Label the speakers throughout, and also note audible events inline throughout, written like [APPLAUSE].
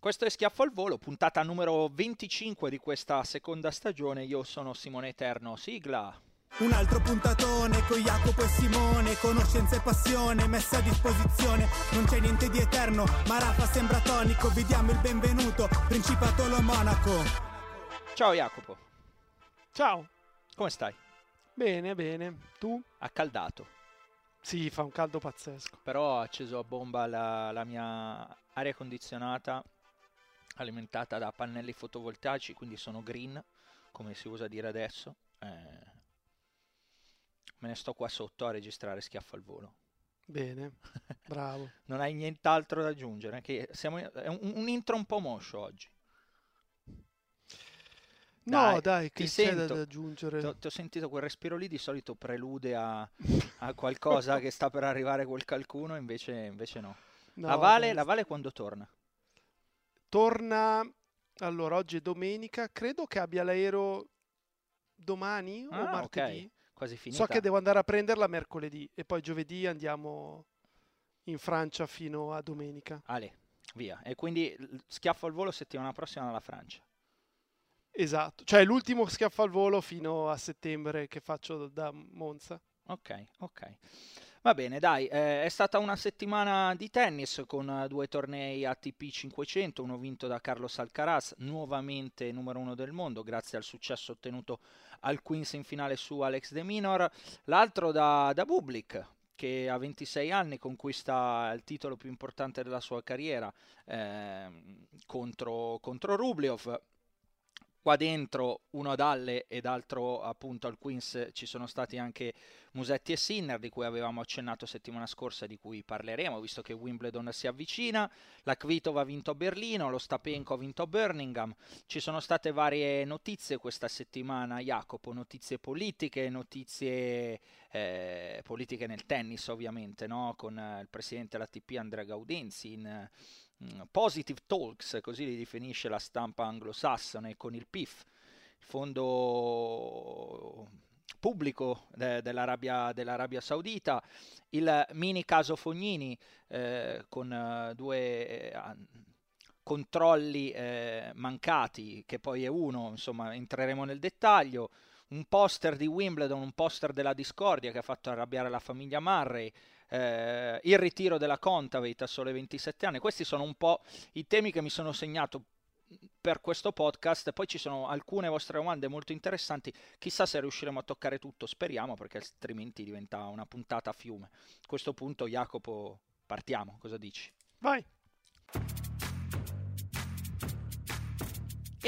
Speaker 1: Questo è Schiaffo al Volo, puntata numero 25 di questa seconda stagione. Io sono Simone Eterno, sigla.
Speaker 2: Un altro puntatone con Jacopo e Simone, conoscenza e passione messa a disposizione. Non c'è niente di eterno, ma Rafa sembra tonico. Vi diamo il benvenuto, Principato Lo Monaco.
Speaker 1: Ciao Jacopo,
Speaker 3: Ciao.
Speaker 1: come stai?
Speaker 3: Bene, bene. Tu?
Speaker 1: Accaldato,
Speaker 3: Sì, fa un caldo pazzesco.
Speaker 1: però ho acceso a bomba la, la mia aria condizionata alimentata da pannelli fotovoltaici, quindi sono green, come si usa dire adesso. Eh, me ne sto qua sotto a registrare Schiaffo al Volo.
Speaker 3: Bene. [LAUGHS] Bravo.
Speaker 1: Non hai nient'altro da aggiungere? Che siamo, è un, un intro un po' moscio oggi.
Speaker 3: No, dai, che c'è da,
Speaker 1: sento.
Speaker 3: da aggiungere?
Speaker 1: Ti ho, ti ho sentito quel respiro lì, di solito prelude a, a qualcosa [LAUGHS] che sta per arrivare quel qualcuno, invece, invece no.
Speaker 3: No,
Speaker 1: la, vale,
Speaker 3: dai.
Speaker 1: la Vale quando torna?
Speaker 3: Torna... Allora, oggi è domenica. Credo che abbia l'aereo domani o
Speaker 1: Ah,
Speaker 3: martedì.
Speaker 1: ok, quasi finita.
Speaker 3: So che devo andare a prenderla mercoledì e poi giovedì andiamo in Francia fino a domenica.
Speaker 1: Ale, via. E quindi schiaffo al volo settimana prossima alla Francia.
Speaker 3: Esatto. Cioè, l'ultimo schiaffo al volo fino a settembre che faccio da Monza.
Speaker 1: Ok, ok. Va bene, dai, eh, è stata una settimana di tennis con eh, due tornei ATP 500, uno vinto da Carlos Alcaraz, nuovamente numero uno del mondo, grazie al successo ottenuto al Queens in finale su Alex De Minor, l'altro da, da Bublik, che a 26 anni conquista il titolo più importante della sua carriera ehm, contro, contro Rublev. Qua dentro uno ad Halle ed altro appunto al Queens ci sono stati anche Musetti e Sinner di cui avevamo accennato settimana scorsa di cui parleremo visto che Wimbledon si avvicina, la Kvitova ha vinto a Berlino, lo Stapenko ha vinto a Birmingham, ci sono state varie notizie questa settimana Jacopo, notizie politiche, notizie eh, politiche nel tennis ovviamente, no? con eh, il presidente dell'ATP Andrea Gaudenzi in mm, Positive Talks, così li definisce la stampa anglosassone con il PIF, il fondo pubblico de- dell'Arabia, dell'Arabia Saudita, il mini caso Fognini eh, con eh, due eh, controlli eh, mancati, che poi è uno, insomma entreremo nel dettaglio, un poster di Wimbledon, un poster della discordia che ha fatto arrabbiare la famiglia Murray, eh, il ritiro della Contaveit a sole 27 anni. Questi sono un po' i temi che mi sono segnato per questo podcast. Poi ci sono alcune vostre domande molto interessanti. Chissà se riusciremo a toccare tutto, speriamo, perché altrimenti diventa una puntata a fiume. A questo punto, Jacopo, partiamo. Cosa dici?
Speaker 3: Vai.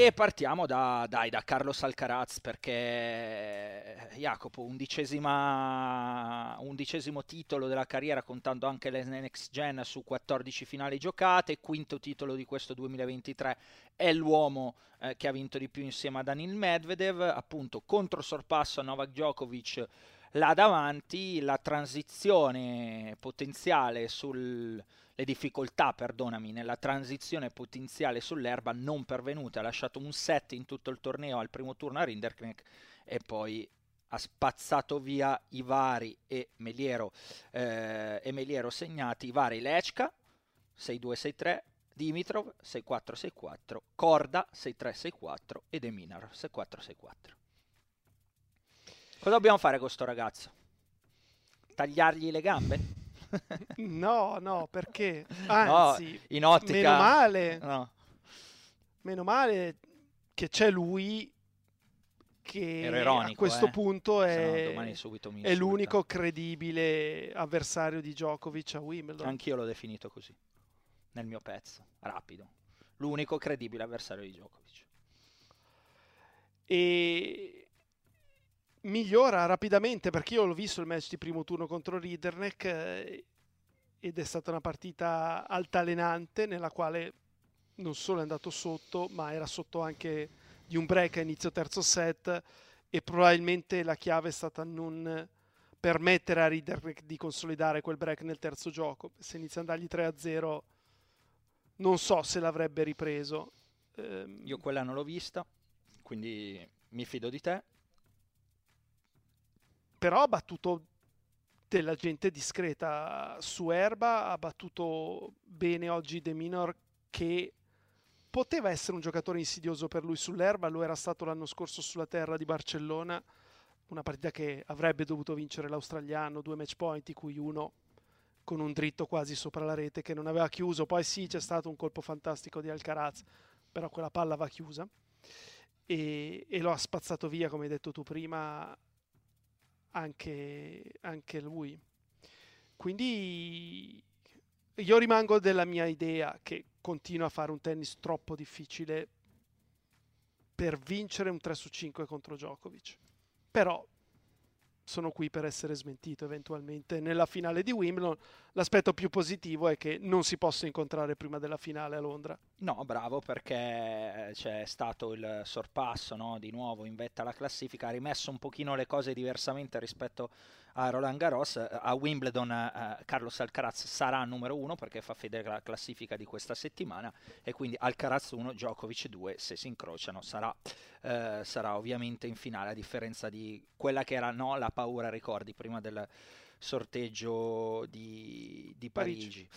Speaker 1: E partiamo da, dai, da Carlos Alcaraz perché Jacopo, undicesima, undicesimo titolo della carriera contando anche le Next Gen su 14 finali giocate, quinto titolo di questo 2023, è l'uomo eh, che ha vinto di più insieme a Danil Medvedev, appunto contro sorpasso a Novak Djokovic là davanti, la transizione potenziale sul le difficoltà, perdonami, nella transizione potenziale sull'erba non pervenute, ha lasciato un set in tutto il torneo al primo turno a Rinderknecht e poi ha spazzato via i vari e Meliero, eh, e Meliero segnati, i vari Lechka 6-2-6-3, Dimitrov 6-4-6-4, Corda 6-3-6-4 e De Minar 6-4-6-4. Cosa dobbiamo fare con sto ragazzo? Tagliargli le gambe?
Speaker 3: No, no, perché? Anzi,
Speaker 1: no, in ottica...
Speaker 3: meno male,
Speaker 1: no.
Speaker 3: meno male che c'è lui che
Speaker 1: ironico,
Speaker 3: a questo
Speaker 1: eh?
Speaker 3: punto è,
Speaker 1: no,
Speaker 3: è l'unico credibile avversario di Djokovic a Wimbledon.
Speaker 1: Anch'io l'ho definito così, nel mio pezzo, rapido. L'unico credibile avversario di Djokovic.
Speaker 3: E migliora rapidamente perché io l'ho visto il match di primo turno contro Riederneck eh, ed è stata una partita altalenante nella quale non solo è andato sotto ma era sotto anche di un break a inizio terzo set e probabilmente la chiave è stata non permettere a Riederneck di consolidare quel break nel terzo gioco. Se inizia a dargli 3-0 non so se l'avrebbe ripreso.
Speaker 1: Ehm... io quella non l'ho vista quindi mi fido di te
Speaker 3: però ha battuto della gente discreta. Su erba, ha battuto bene oggi De Minor che poteva essere un giocatore insidioso per lui sull'erba, lo era stato l'anno scorso sulla terra di Barcellona, una partita che avrebbe dovuto vincere l'australiano, due match point di cui uno con un dritto quasi sopra la rete che non aveva chiuso, poi sì c'è stato un colpo fantastico di Alcaraz, però quella palla va chiusa e, e lo ha spazzato via come hai detto tu prima anche, anche lui. Quindi io rimango della mia idea che continua a fare un tennis troppo difficile per vincere un 3 su 5 contro Djokovic. Però sono qui per essere smentito eventualmente nella finale di Wimbledon. L'aspetto più positivo è che non si possa incontrare prima della finale a Londra.
Speaker 1: No, bravo perché c'è stato il sorpasso no? di nuovo in vetta alla classifica, ha rimesso un pochino le cose diversamente rispetto a Roland Garros. A Wimbledon eh, Carlos Alcaraz sarà numero uno perché fa fede alla classifica di questa settimana e quindi Alcaraz 1, Djokovic 2 se si incrociano sarà, eh, sarà ovviamente in finale a differenza di quella che era no, la paura, ricordi, prima del sorteggio di, di Parigi. Parigi.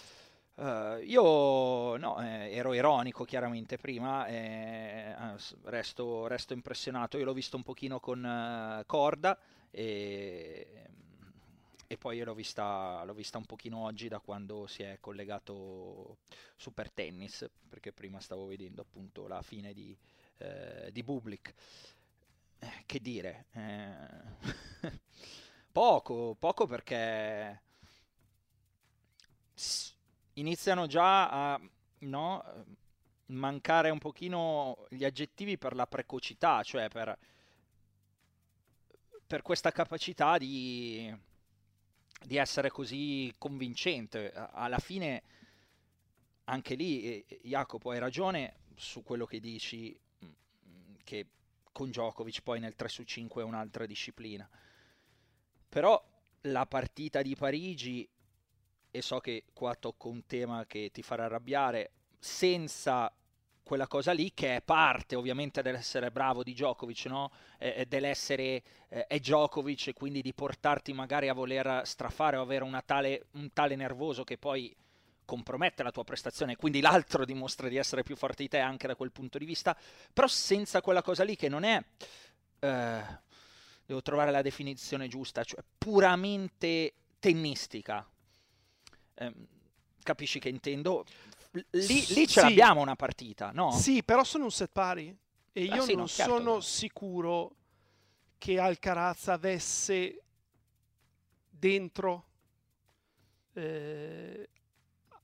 Speaker 1: Uh, io no, eh, ero ironico chiaramente prima, eh, resto, resto, impressionato. Io l'ho visto un pochino con uh, Corda e e poi l'ho vista, l'ho vista un pochino oggi da quando si è collegato Super Tennis, perché prima stavo vedendo appunto la fine di, eh, di Bublik. Eh, che dire? Eh... [LAUGHS] poco, poco perché iniziano già a no, mancare un pochino gli aggettivi per la precocità, cioè per, per questa capacità di di essere così convincente. Alla fine, anche lì, Jacopo, hai ragione su quello che dici, mm, che con Djokovic poi nel 3 su 5 è un'altra disciplina. Però la partita di Parigi, e so che qua tocco un tema che ti farà arrabbiare, senza quella cosa lì che è parte ovviamente dell'essere bravo di Djokovic, no? eh, dell'essere eh, è Djokovic e quindi di portarti magari a voler strafare o avere tale, un tale nervoso che poi compromette la tua prestazione, quindi l'altro dimostra di essere più forte di te anche da quel punto di vista, però senza quella cosa lì che non è, eh, devo trovare la definizione giusta, cioè puramente tennistica. Eh, capisci che intendo? Lì, lì ce sì. l'abbiamo una partita, no?
Speaker 3: Sì, però sono un set pari e ah, io sì, non no, certo. sono sicuro che Alcaraz avesse dentro eh,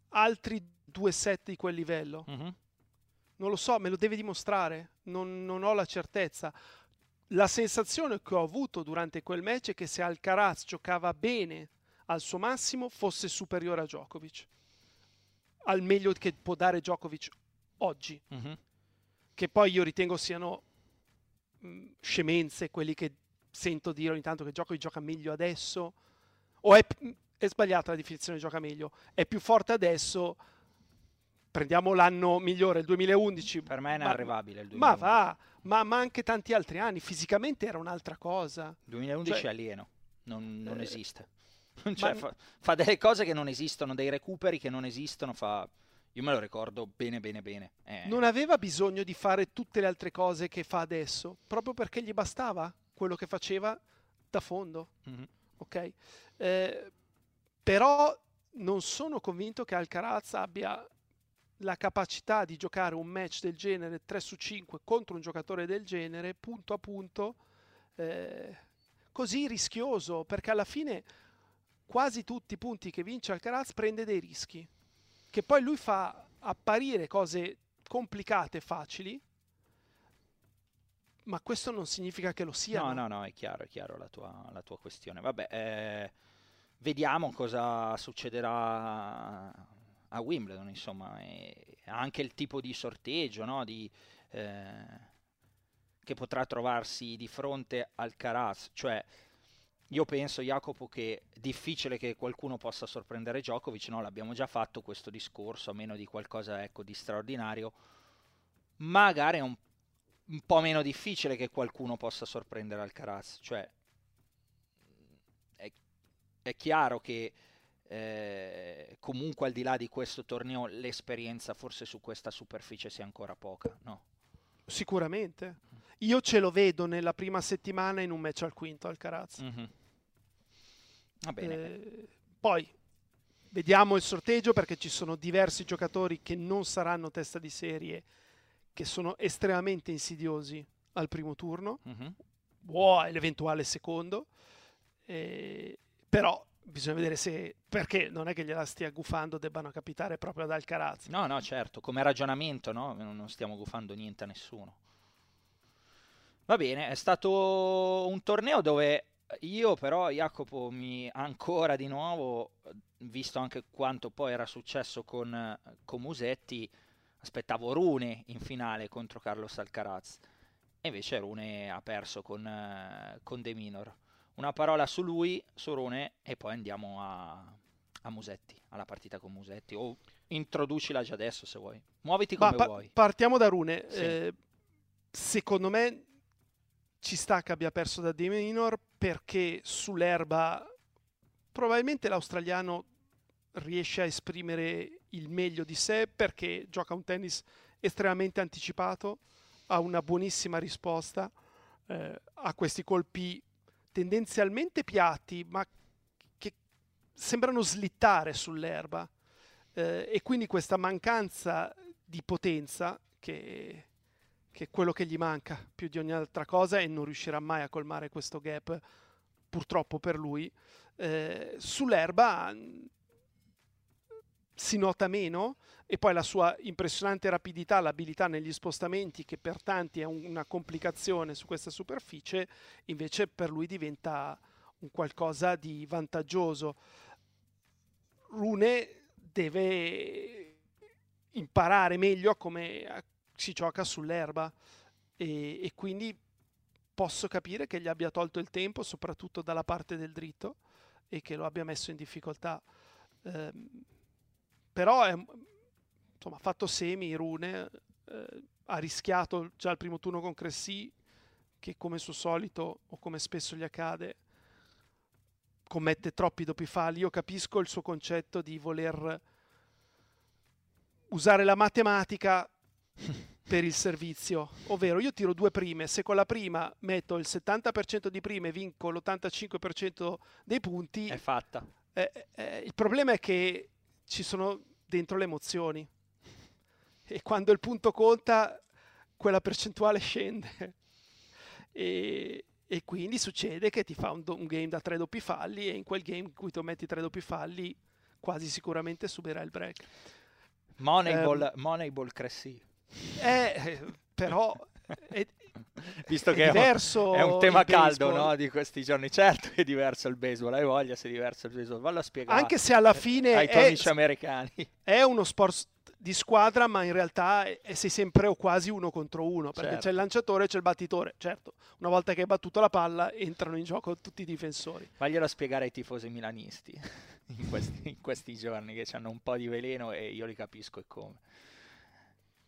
Speaker 3: altri due set di quel livello. Mm-hmm. Non lo so, me lo deve dimostrare, non, non, ho la certezza. La sensazione che ho avuto durante quel match è che se Alcaraz giocava bene al suo massimo fosse superiore a Djokovic al meglio che può dare Djokovic oggi. Mm-hmm. Che poi io ritengo siano mh, mm, scemenze quelli che sento dire ogni tanto che Djokovic gioca meglio adesso. O è, è sbagliata la definizione di gioca meglio. È più forte adesso. Prendiamo l'anno migliore, il 2011.
Speaker 1: Per me è inarrivabile il 2011.
Speaker 3: Ma va, ma, ma, anche tanti altri anni. Fisicamente era un'altra cosa.
Speaker 1: Il 2011 cioè, è alieno, non, non eh, esiste. [LAUGHS] cioè, fa, fa, delle cose che non esistono, dei recuperi che non esistono, fa... Io me lo ricordo bene, bene, bene.
Speaker 3: Eh. Non aveva bisogno di fare tutte le altre cose che fa adesso, proprio perché gli bastava quello che faceva da fondo. Mm-hmm. Ok? Eh, però non sono convinto che Alcaraz abbia la capacità di giocare un match del genere 3 su 5 contro un giocatore del genere punto a punto eh, così rischioso perché alla fine quasi tutti i punti che vince Alcaraz prende dei rischi che poi lui fa apparire cose complicate facili ma questo non significa che lo sia.
Speaker 1: No, no, no, è chiaro, è chiaro la tua, la tua questione. Vabbè, eh, vediamo cosa succederà a Wimbledon, insomma, e anche il tipo di sorteggio no? di, eh, che potrà trovarsi di fronte al Caraz. Cioè, io penso, Jacopo, che è difficile che qualcuno possa sorprendere Djokovic, no? l'abbiamo già fatto questo discorso, a meno di qualcosa ecco, di straordinario. Magari è un un po' meno difficile che qualcuno possa sorprendere Alcaraz. Cioè, è, è chiaro che eh, comunque al di là di questo torneo l'esperienza forse su questa superficie sia ancora poca, no?
Speaker 3: Sicuramente. Io ce lo vedo nella prima settimana in un match al quinto Alcaraz.
Speaker 1: Mm-hmm. Va bene.
Speaker 3: Eh, poi vediamo il sorteggio perché ci sono diversi giocatori che non saranno testa di serie che sono estremamente insidiosi al primo turno,
Speaker 1: mm-hmm.
Speaker 3: o all'eventuale secondo, eh, però bisogna vedere se perché non è che gliela stia gufando debbano capitare proprio ad Alcaraz.
Speaker 1: No, no, certo, come ragionamento no? non stiamo gufando niente a nessuno. Va bene, è stato un torneo dove io però, Jacopo, mi ancora di nuovo, visto anche quanto poi era successo con, con Musetti, aspettavo Rune in finale contro Carlos Alcaraz e invece Rune ha perso con, con De Minor. Una parola su lui, su Rune e poi andiamo a, a Musetti, alla partita con Musetti o introducila già adesso se vuoi. Muoviti come
Speaker 3: pa-
Speaker 1: vuoi.
Speaker 3: Partiamo da Rune.
Speaker 1: Sì.
Speaker 3: Eh, secondo me ci sta che abbia perso da De Minor perché sull'erba probabilmente l'australiano riesce a esprimere il meglio di sé perché gioca un tennis estremamente anticipato, ha una buonissima risposta eh, a questi colpi tendenzialmente piatti, ma che sembrano slittare sull'erba. Eh, e quindi questa mancanza di potenza, che, che, è quello che gli manca più di ogni altra cosa, e non riuscirà mai a colmare questo gap, purtroppo per lui, eh, sull'erba si nota meno e poi la sua impressionante rapidità, l'abilità negli spostamenti che per tanti è una complicazione su questa superficie, invece per lui diventa un qualcosa di vantaggioso. Rune deve imparare meglio a come si gioca sull'erba e, e quindi posso capire che gli abbia tolto il tempo, soprattutto dalla parte del dritto, e che lo abbia messo in difficoltà. Eh, però è, insomma, ha fatto semi, Rune, eh, ha rischiato già il primo turno con Cressy, che come suo solito, o come spesso gli accade, commette troppi doppi falli. Io capisco il suo concetto di voler usare la matematica [LAUGHS] per il servizio, ovvero io tiro due prime, se con la prima metto il 70% di prime e vinco l'85% dei punti,
Speaker 1: è fatta.
Speaker 3: Eh, eh, il problema è che ci sono dentro le emozioni. E quando il punto conta quella percentuale [LAUGHS] scende. E, e quindi succede che ti fa un, un, game da tre doppi falli e in quel game in cui tu metti tre doppi falli quasi sicuramente subirà il break.
Speaker 1: Moneyball, um, Moneyball Cressy
Speaker 3: eh, però è,
Speaker 1: visto
Speaker 3: è
Speaker 1: che
Speaker 3: diverso
Speaker 1: è un tema caldo no, di questi giorni. Certo è diverso il baseball hai voglia se è diverso il baseball. Vallo a spiegare.
Speaker 3: Anche se alla fine
Speaker 1: ai tuoi amici americani.
Speaker 3: è uno sport di squadra ma in realtà è, sei sempre o quasi uno contro uno perché
Speaker 1: Certo.
Speaker 3: c'è il lanciatore e c'è il battitore. Certo una volta che hai battuto la palla entrano in gioco tutti i difensori.
Speaker 1: Vaglielo spiegare ai tifosi milanisti [LAUGHS] in questi, in questi giorni che hanno un po' di veleno e io li capisco e come.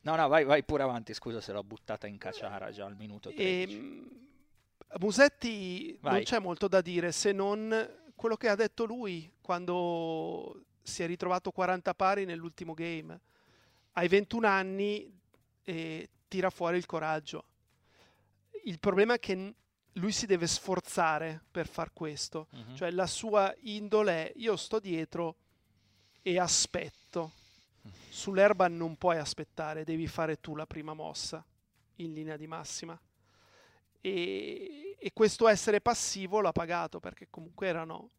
Speaker 1: No, no, vai, vai pure avanti, scusa se l'ho buttata in caciara già al minuto 13.
Speaker 3: E, Musetti
Speaker 1: Vai.
Speaker 3: non c'è molto da dire se non quello che ha detto lui quando si è ritrovato 40 pari nell'ultimo game. Ai 21 anni eh, tira fuori il coraggio. Il problema è che lui si deve sforzare per far questo.
Speaker 1: Mhm.
Speaker 3: Cioè la sua indole è io sto dietro, e aspetto. Sull'erba non puoi aspettare, devi fare tu la prima mossa in linea di massima. E, e questo essere passivo l'ha pagato perché comunque erano...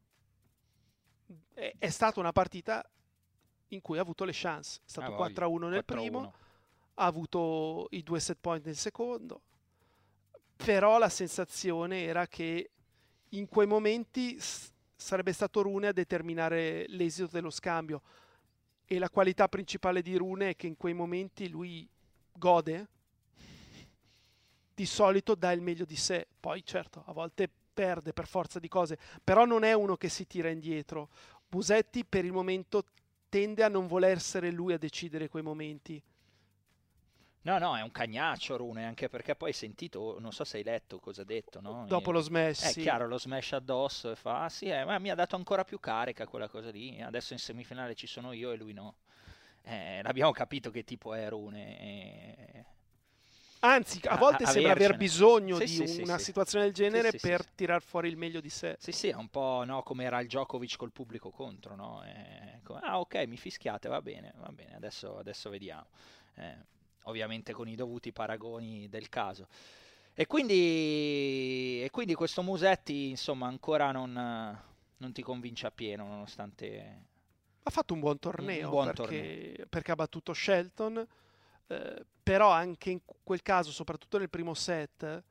Speaker 3: È, è stata una partita in cui ha avuto le chance. È stato ah, 4-1 nel 4-1. primo, ha avuto i due set point nel secondo, però la sensazione era che in quei momenti sarebbe stato Rune a determinare l'esito dello scambio e la qualità principale di Rune è che in quei momenti lui gode di solito dà il meglio di sé. Poi certo a volte perde per forza di cose però non è uno che si tira indietro. Busetti per il momento tende a non voler essere lui a decidere quei momenti
Speaker 1: No, no, è un cagnaccio Rune, anche perché poi hai sentito, non so se hai letto cosa ha detto, no?
Speaker 3: Dopo lo smash,
Speaker 1: È
Speaker 3: sì.
Speaker 1: chiaro, lo smash addosso e fa, ah, sì, eh, ma mi ha dato ancora più carica quella cosa lì, adesso in semifinale ci sono io e lui no. Eh, l'abbiamo capito che tipo è Rune. E...
Speaker 3: Anzi, a volte a, sembra aver bisogno
Speaker 1: sì,
Speaker 3: di
Speaker 1: sì,
Speaker 3: una
Speaker 1: sì,
Speaker 3: situazione del genere per tirar fuori il meglio di sé.
Speaker 1: Sì, sì, è un po' no, come era il Djokovic col pubblico contro, no? Eh, come, ah, ok, mi fischiate, va bene, va bene, adesso, adesso vediamo. Eh, ovviamente con i dovuti paragoni del caso. E quindi, e quindi questo Musetti, insomma, ancora non, non, ti convince appieno, nonostante...
Speaker 3: Ha fatto un buon torneo,
Speaker 1: un buon
Speaker 3: perché,
Speaker 1: torneo.
Speaker 3: perché, ha battuto Shelton, eh, però anche in quel caso, soprattutto nel primo set,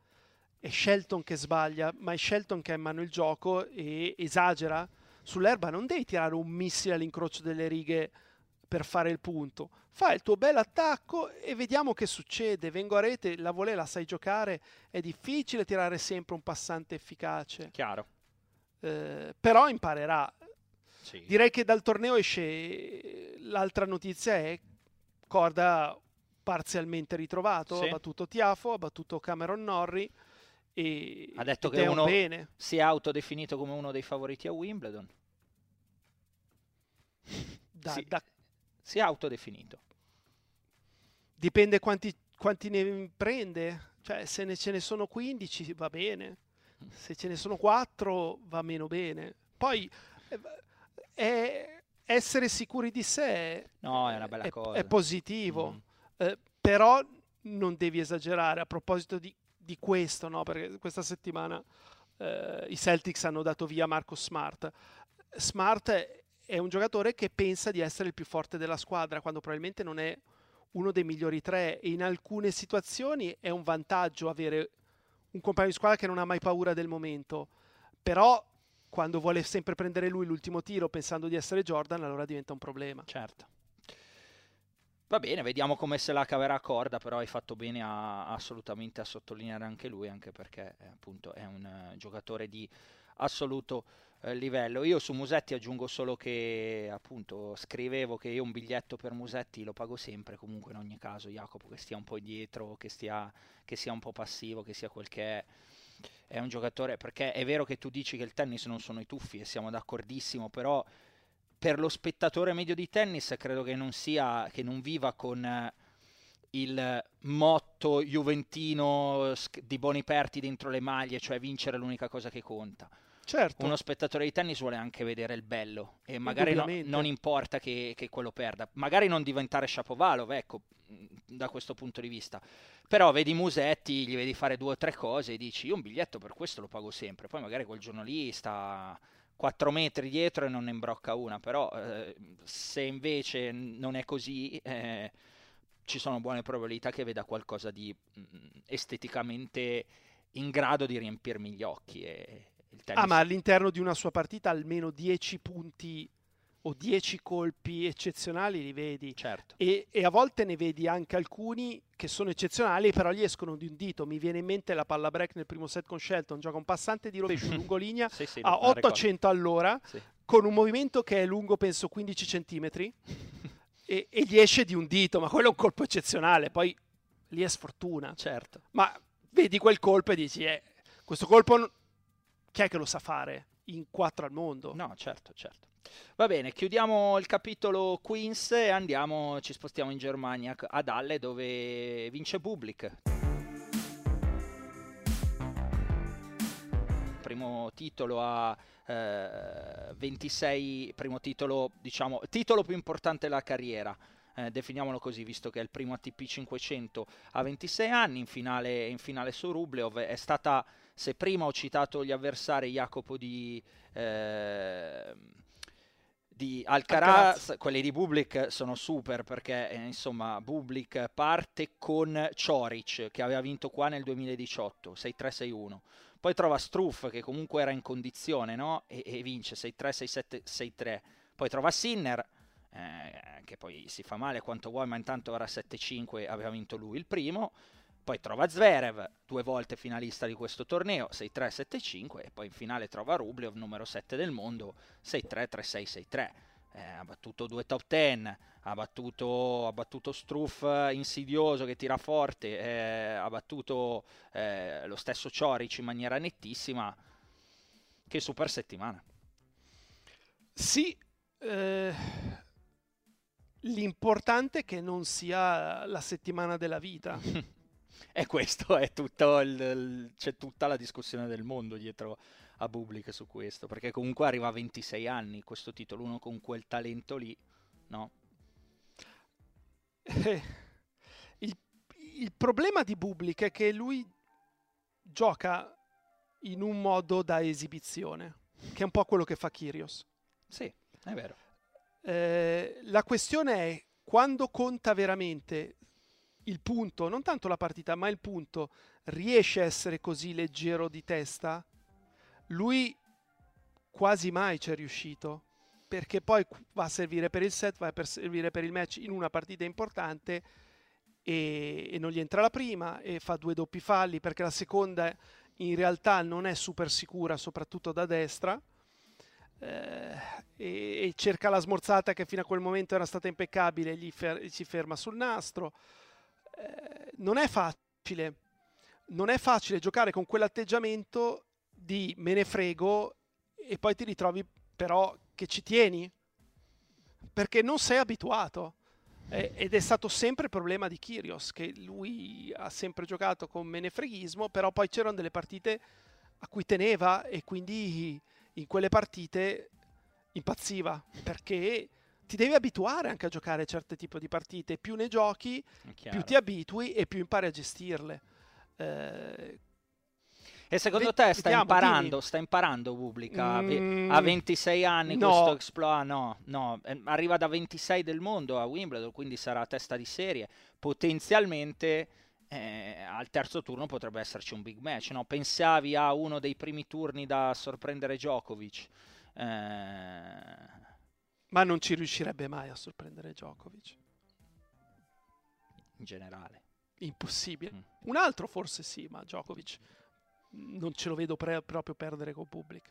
Speaker 3: è Shelton che sbaglia, ma è Shelton che ha in mano il gioco e esagera. Sull'erba non devi tirare un missile all'incrocio delle righe per fare il punto. Fai il tuo bel attacco e vediamo che succede. Vengo a rete, la volée la sai giocare, è difficile tirare sempre un passante efficace.
Speaker 1: Chiaro.
Speaker 3: Eh, però imparerà.
Speaker 1: Sì.
Speaker 3: Direi che dal torneo esce l'altra notizia è Corda parzialmente ritrovato, sì. ha battuto Tiafo, ha battuto Cameron Norrie e
Speaker 1: ha detto che uno bene. si è autodefinito come uno dei favoriti a Wimbledon.
Speaker 3: Da,
Speaker 1: sì.
Speaker 3: da
Speaker 1: si è autodefinito.
Speaker 3: Dipende quanti, quanti ne prende. Cioè, se ne, ce ne sono 15 va bene, se ce ne sono 4 va meno bene. Poi eh, essere sicuri di sé
Speaker 1: no, è, è,
Speaker 3: è positivo, mm. eh, però non devi esagerare. A proposito di, di questo, no? perché questa settimana eh, i Celtics hanno dato via Marco Smart. Smart è, un giocatore che pensa di essere il più forte della squadra quando probabilmente non è uno dei migliori tre. E in alcune situazioni è un vantaggio avere un compagno di squadra che non ha mai paura del momento. Però quando vuole sempre prendere lui l'ultimo tiro pensando di essere Jordan allora diventa un problema.
Speaker 1: Certo. Va bene, vediamo come se la caverà a corda, però hai fatto bene a, assolutamente a sottolineare anche lui, anche perché eh, appunto è un uh, giocatore di assoluto eh, livello. Io su Musetti aggiungo solo che appunto scrivevo che io un biglietto per Musetti lo pago sempre, comunque in ogni caso Jacopo che stia un po' indietro, che, stia, che sia un po' passivo, che sia quel che è. È un giocatore, perché è vero che tu dici che il tennis non sono i tuffi e siamo d'accordissimo, però per lo spettatore medio di tennis credo che non sia, che non viva con il motto juventino di Boniperti dentro le maglie, cioè vincere è l'unica cosa che conta.
Speaker 3: Certo.
Speaker 1: Uno spettatore di tennis vuole anche vedere il bello e magari no, non importa che, che, quello perda, magari non diventare Shapovalov, ecco, da questo punto di vista. Però vedi Musetti, gli vedi fare due o tre cose e dici io un biglietto per questo lo pago sempre, poi magari quel giorno lì sta 4 metri dietro e non ne imbrocca una, però eh, se invece non è così... Eh, ci sono buone probabilità che veda qualcosa di mm, esteticamente in grado di riempirmi gli occhi e,
Speaker 3: Ah, ma all'interno di una sua partita almeno 10 punti o 10 colpi eccezionali li vedi.
Speaker 1: Certo.
Speaker 3: E, e, a volte ne vedi anche alcuni che sono eccezionali, però gli escono di un dito. Mi viene in mente la palla break nel primo set con Shelton, gioca un passante di rovescio [LAUGHS] lungolinea
Speaker 1: sì, sì,
Speaker 3: a 800 all'ora,
Speaker 1: sì.
Speaker 3: con un movimento che è lungo penso 15 centimetri, [LAUGHS] e, e gli esce di un dito, ma quello è un colpo eccezionale, poi lì è sfortuna.
Speaker 1: Certo.
Speaker 3: Ma vedi quel colpo e dici, eh, questo colpo chi è che lo sa fare in quattro al mondo?
Speaker 1: No, certo, certo. Va bene, chiudiamo il capitolo Queens e andiamo, ci spostiamo in Germania, ad Halle dove vince Bublik. primo titolo a eh, 26, primo titolo, diciamo, titolo più importante della carriera. Eh, definiamolo così, visto che è il primo ATP 500 a 26 anni, in finale, in finale su Rublev, è stata, se prima ho citato gli avversari, Jacopo di... Eh, di Alcaraz, Alcaraz, quelli di Bublik sono super perché eh, insomma Bublik parte con Cioric che aveva vinto qua nel 2018 6-3-6-1 poi trova Struff che comunque era in condizione no? e, e vince 6-3, 6-7, 6-3 poi trova Sinner eh, che poi si fa male quanto vuoi ma intanto era 7-5 aveva vinto lui il primo poi trova Zverev, due volte finalista di questo torneo, 6-3, 7-5, e poi in finale trova Rublev, numero 7 del mondo, 6-3, 3-6, 6-3. Eh, ha battuto due top 10, ha battuto, ha battuto Struff insidioso che tira forte, eh, ha battuto eh, lo stesso Cioric in maniera nettissima. Che super settimana.
Speaker 3: Sì, eh, l'importante è che non sia la settimana della vita. [LAUGHS]
Speaker 1: E questo è tutto il, il, c'è tutta la discussione del mondo dietro a Bublik su questo, perché comunque arriva a 26 anni questo titolo, uno con quel talento lì, no?
Speaker 3: Eh, [LAUGHS] il, il problema di Bublik è che lui gioca in un modo da esibizione, che è un po' quello che fa Kyrios.
Speaker 1: Sì, è vero.
Speaker 3: Eh, la questione è quando conta veramente il punto, non tanto la partita, ma il punto, riesce a essere così leggero di testa? Lui quasi mai ci è riuscito, perché poi va a servire per il set, va a servire per il match in una partita importante e, e non gli entra la prima e fa due doppi falli, perché la seconda in realtà non è super sicura, soprattutto da destra. Eh, e, e, cerca la smorzata che fino a quel momento era stata impeccabile, gli fer- si ferma sul nastro. Eh, non è facile. Non è facile giocare con quell'atteggiamento di me ne frego e poi ti ritrovi però che ci tieni perché non sei abituato. Eh, ed è stato sempre il problema di Kyrios, che lui ha sempre giocato con menefreghismo, però poi c'erano delle partite a cui teneva e quindi in quelle partite impazziva perché ti devi abituare anche a giocare a certi tipi di partite. Più ne giochi, più ti abitui e più impari a gestirle. Eh,
Speaker 1: e secondo te sta imparando, sta imparando Pubblica mm, a 26 anni no. questo exploit? No, no, arriva da 26 del mondo a Wimbledon, quindi sarà a testa di serie. Potenzialmente eh, al terzo turno potrebbe esserci un big match. No? Pensavi a uno dei primi turni da sorprendere Djokovic. Eh,
Speaker 3: ma non ci riuscirebbe mai a sorprendere Djokovic.
Speaker 1: In generale.
Speaker 3: Impossibile. Mm. Un altro forse sì, ma Djokovic non ce lo vedo pre- proprio perdere con Public.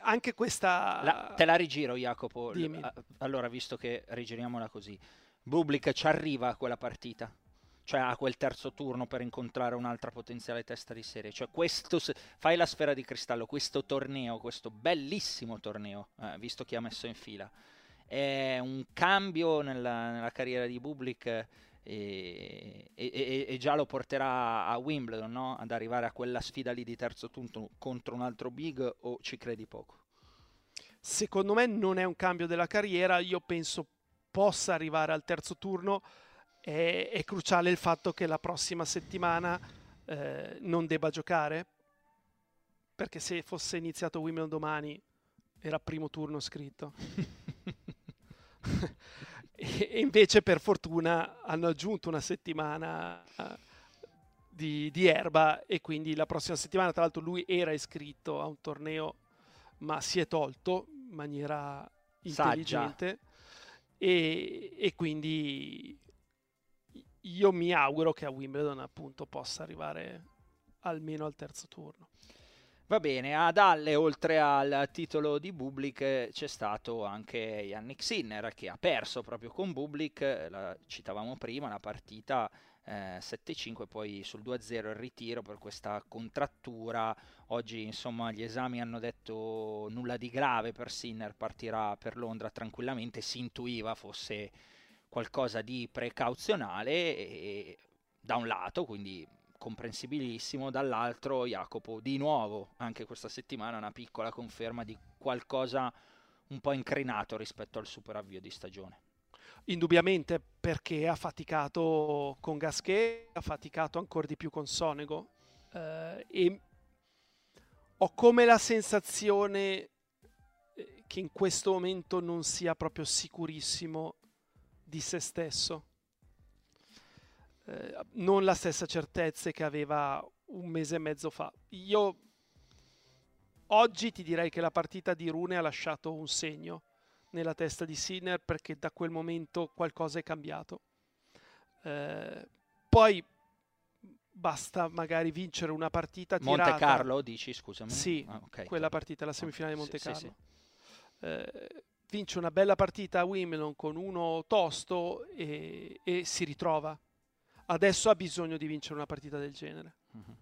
Speaker 3: Anche questa...
Speaker 1: La, te la rigiro Jacopo. Dimmi. Allora, visto che rigiriamola così. Bublik ci arriva a quella partita cioè a quel terzo turno per incontrare un'altra potenziale testa di serie. Cioè questo, fai la sfera di cristallo, questo torneo, questo bellissimo torneo, eh, visto chi ha messo in fila, è un cambio nella, nella carriera di Bublik e, e, e, e, già lo porterà a Wimbledon, no? ad arrivare a quella sfida lì di terzo turno contro un altro big o ci credi poco?
Speaker 3: Secondo me non è un cambio della carriera, io penso possa arrivare al terzo turno è, è cruciale il fatto che la prossima settimana eh, non debba giocare, perché se fosse iniziato Wimbledon domani era primo turno scritto. [LAUGHS] e invece per fortuna hanno aggiunto una settimana uh, di, di, erba e quindi la prossima settimana tra l'altro lui era iscritto a un torneo ma si è tolto in maniera intelligente. E, e, quindi io mi auguro che a Wimbledon appunto possa arrivare almeno al terzo turno.
Speaker 1: Va bene, ad Halle oltre al titolo di Bublik c'è stato anche Yannick Sinner che ha perso proprio con Bublik, la citavamo prima, la partita eh, 7-5, poi sul 2-0 il ritiro per questa contrattura. Oggi insomma gli esami hanno detto nulla di grave per Sinner, partirà per Londra tranquillamente, si intuiva fosse qualcosa di precauzionale e, da un lato, quindi comprensibilissimo, dall'altro Jacopo di nuovo anche questa settimana una piccola conferma di qualcosa un po' incrinato rispetto al super avvio di stagione.
Speaker 3: Indubbiamente perché ha faticato con Gasquet, ha faticato ancora di più con Sonego eh, e ho come la sensazione eh, che in questo momento non sia proprio sicurissimo di se stesso. Eh, non la stessa certezza che aveva un mese e mezzo fa. Io oggi ti direi che la partita di Rune ha lasciato un segno nella testa di Sinner perché da quel momento qualcosa è cambiato. Eh, poi basta magari vincere una partita tirata.
Speaker 1: Monte Carlo, dici, scusami.
Speaker 3: Sì,
Speaker 1: ah, okay.
Speaker 3: quella partita, la semifinale di Monte Carlo.
Speaker 1: Sì, sì.
Speaker 3: Eh, vince una bella partita a Wimbledon con uno tosto e, e, si ritrova. Adesso ha bisogno di vincere una partita del genere.
Speaker 1: Mm-hmm.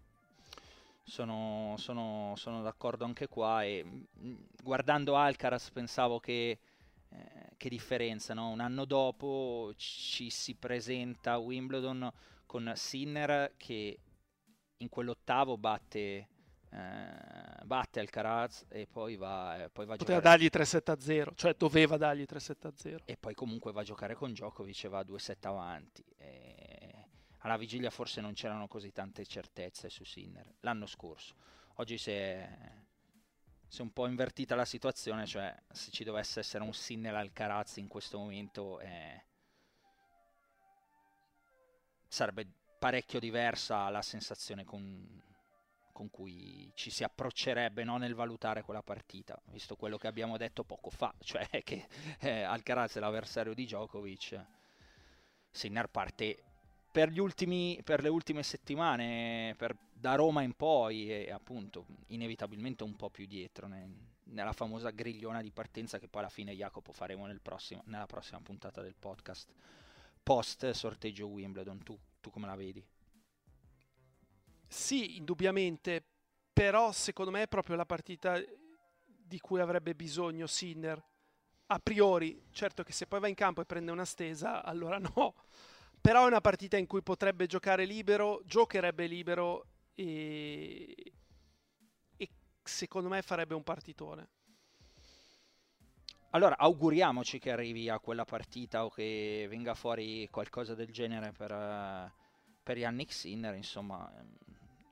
Speaker 1: Sono, sono, sono, d'accordo anche qua e mm, guardando Alcaraz pensavo che eh, che differenza, no? Un anno dopo ci si presenta a Wimbledon con Sinner che in quell'ottavo batte, eh, batte Alcaraz e poi va, eh, poi va a
Speaker 3: Poteva
Speaker 1: giocare...
Speaker 3: dargli 3-7-0, cioè doveva dargli 3-7-0.
Speaker 1: E poi comunque va a giocare con Djokovic e va 2-7 avanti. E alla vigilia forse non c'erano così tante certezze su Sinner l'anno scorso. Oggi si è si è un po' invertita la situazione, cioè se ci dovesse essere un Sinner Alcaraz in questo momento eh, sarebbe parecchio diversa la sensazione con, con cui ci si approccerebbe no, nel valutare quella partita, visto quello che abbiamo detto poco fa, [LAUGHS] cioè che eh, Alcaraz è l'avversario di Djokovic, Sinner parte per, ultimi, per le ultime settimane, per da Roma in poi e appunto inevitabilmente un po' più dietro nel, nella famosa grigliona di partenza che poi alla fine Jacopo faremo nel prossimo, nella prossima puntata del podcast post sorteggio Wimbledon tu, tu come la vedi?
Speaker 3: Sì, indubbiamente però secondo me è proprio la partita di cui avrebbe bisogno Sinner a priori, certo che se poi va in campo e prende una stesa allora [LAUGHS] no però è una partita in cui potrebbe giocare libero, giocherebbe libero e, e secondo me farebbe un partitone.
Speaker 1: Allora, auguriamoci che arrivi a quella partita o che venga fuori qualcosa del genere per, uh, per Yannick Sinner, insomma,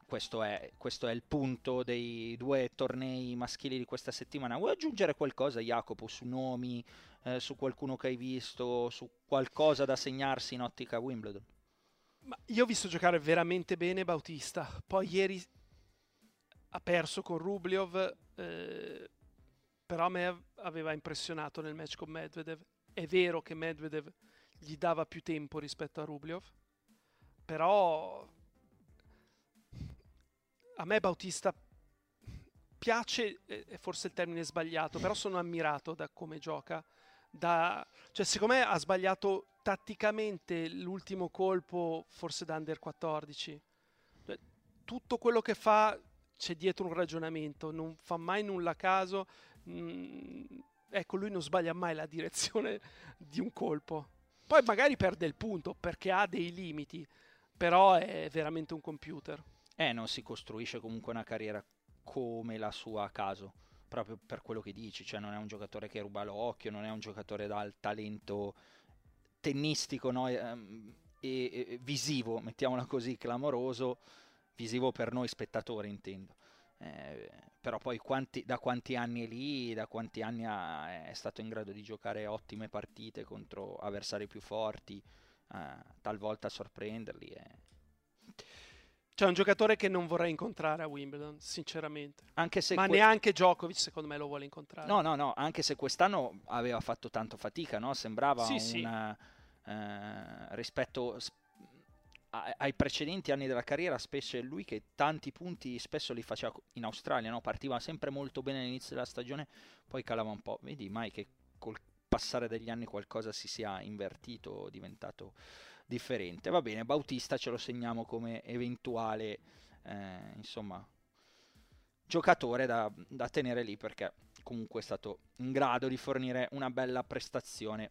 Speaker 1: questo è, questo è, il punto dei due tornei maschili di questa settimana. Vuoi aggiungere qualcosa, Jacopo, su nomi, eh, su qualcuno che hai visto, su qualcosa da segnarsi in ottica Wimbledon?
Speaker 3: Ma io ho visto giocare veramente bene Bautista. Poi ieri ha perso con Rubliov, eh, però a me aveva impressionato nel match con Medvedev. È vero che Medvedev gli dava più tempo rispetto a Rubliov, però a me Bautista piace, è forse il termine sbagliato, però sono ammirato da come gioca. Da, cioè, secondo me ha sbagliato tatticamente l'ultimo colpo forse da under 14. Cioè, tutto quello che fa c'è dietro un ragionamento, non fa mai nulla a caso. Mm, ecco, lui non sbaglia mai la direzione di un colpo. Poi magari perde il punto perché ha dei limiti, però è veramente un computer.
Speaker 1: Eh, non si costruisce comunque una carriera come la sua a caso, proprio per quello che dici, cioè non è un giocatore che ruba l'occhio, non è un giocatore dal talento tennistico no? Ehm, e, e, visivo, mettiamola così, clamoroso, visivo per noi spettatori intendo. Eh, però poi quanti, da quanti anni è lì, da quanti anni ha, è stato in grado di giocare ottime partite contro avversari più forti, eh, talvolta sorprenderli. Eh.
Speaker 3: C'è un giocatore che non vorrei incontrare a Wimbledon, sinceramente.
Speaker 1: Anche se
Speaker 3: Ma que- neanche Djokovic, secondo me, lo vuole incontrare.
Speaker 1: No, no, no, anche se quest'anno aveva fatto tanto fatica, no? Sembrava sì, una, sì eh, rispetto a, ai precedenti anni della carriera, specie lui che tanti punti spesso li faceva in Australia, no? partiva sempre molto bene all'inizio della stagione, poi calava un po'. Vedi mai che col passare degli anni qualcosa si sia invertito, diventato differente. Va bene, Bautista ce lo segniamo come eventuale, eh, insomma, giocatore da, da tenere lì perché comunque è stato in grado di fornire una bella prestazione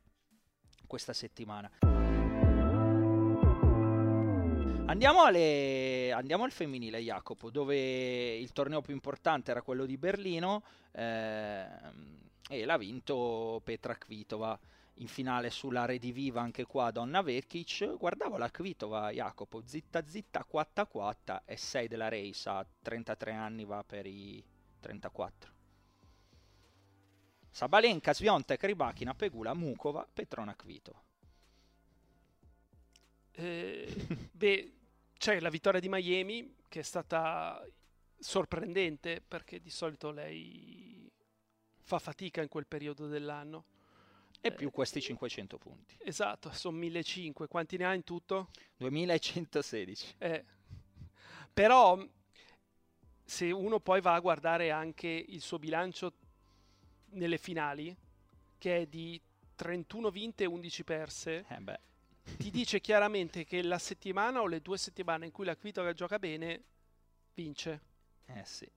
Speaker 1: questa settimana. Andiamo alle andiamo al femminile, Jacopo, dove il torneo più importante era quello di Berlino eh, e l'ha vinto Petra Kvitova in finale sulla Rediviva anche qua Donna Vekic. Guardavo la Kvitova, Jacopo, zitta zitta, quatta quatta e 6 della race, a 33 anni va per i 34. Sabalenka, Sviontek, Rybakina, Pegula, Mukova, Petrona Kvitova.
Speaker 3: Eh, beh, c'è la vittoria di Miami che è stata sorprendente perché di solito lei fa fatica in quel periodo dell'anno.
Speaker 1: E più questi 500 punti.
Speaker 3: Esatto, sono 1500. Quanti ne ha in tutto?
Speaker 1: 2116.
Speaker 3: Eh. Però se uno poi va a guardare anche il suo bilancio nelle finali, che è di 31 vinte e 11 perse,
Speaker 1: eh
Speaker 3: ti dice chiaramente che la settimana o le due settimane in cui la Kvitova gioca bene, vince.
Speaker 1: Eh sì.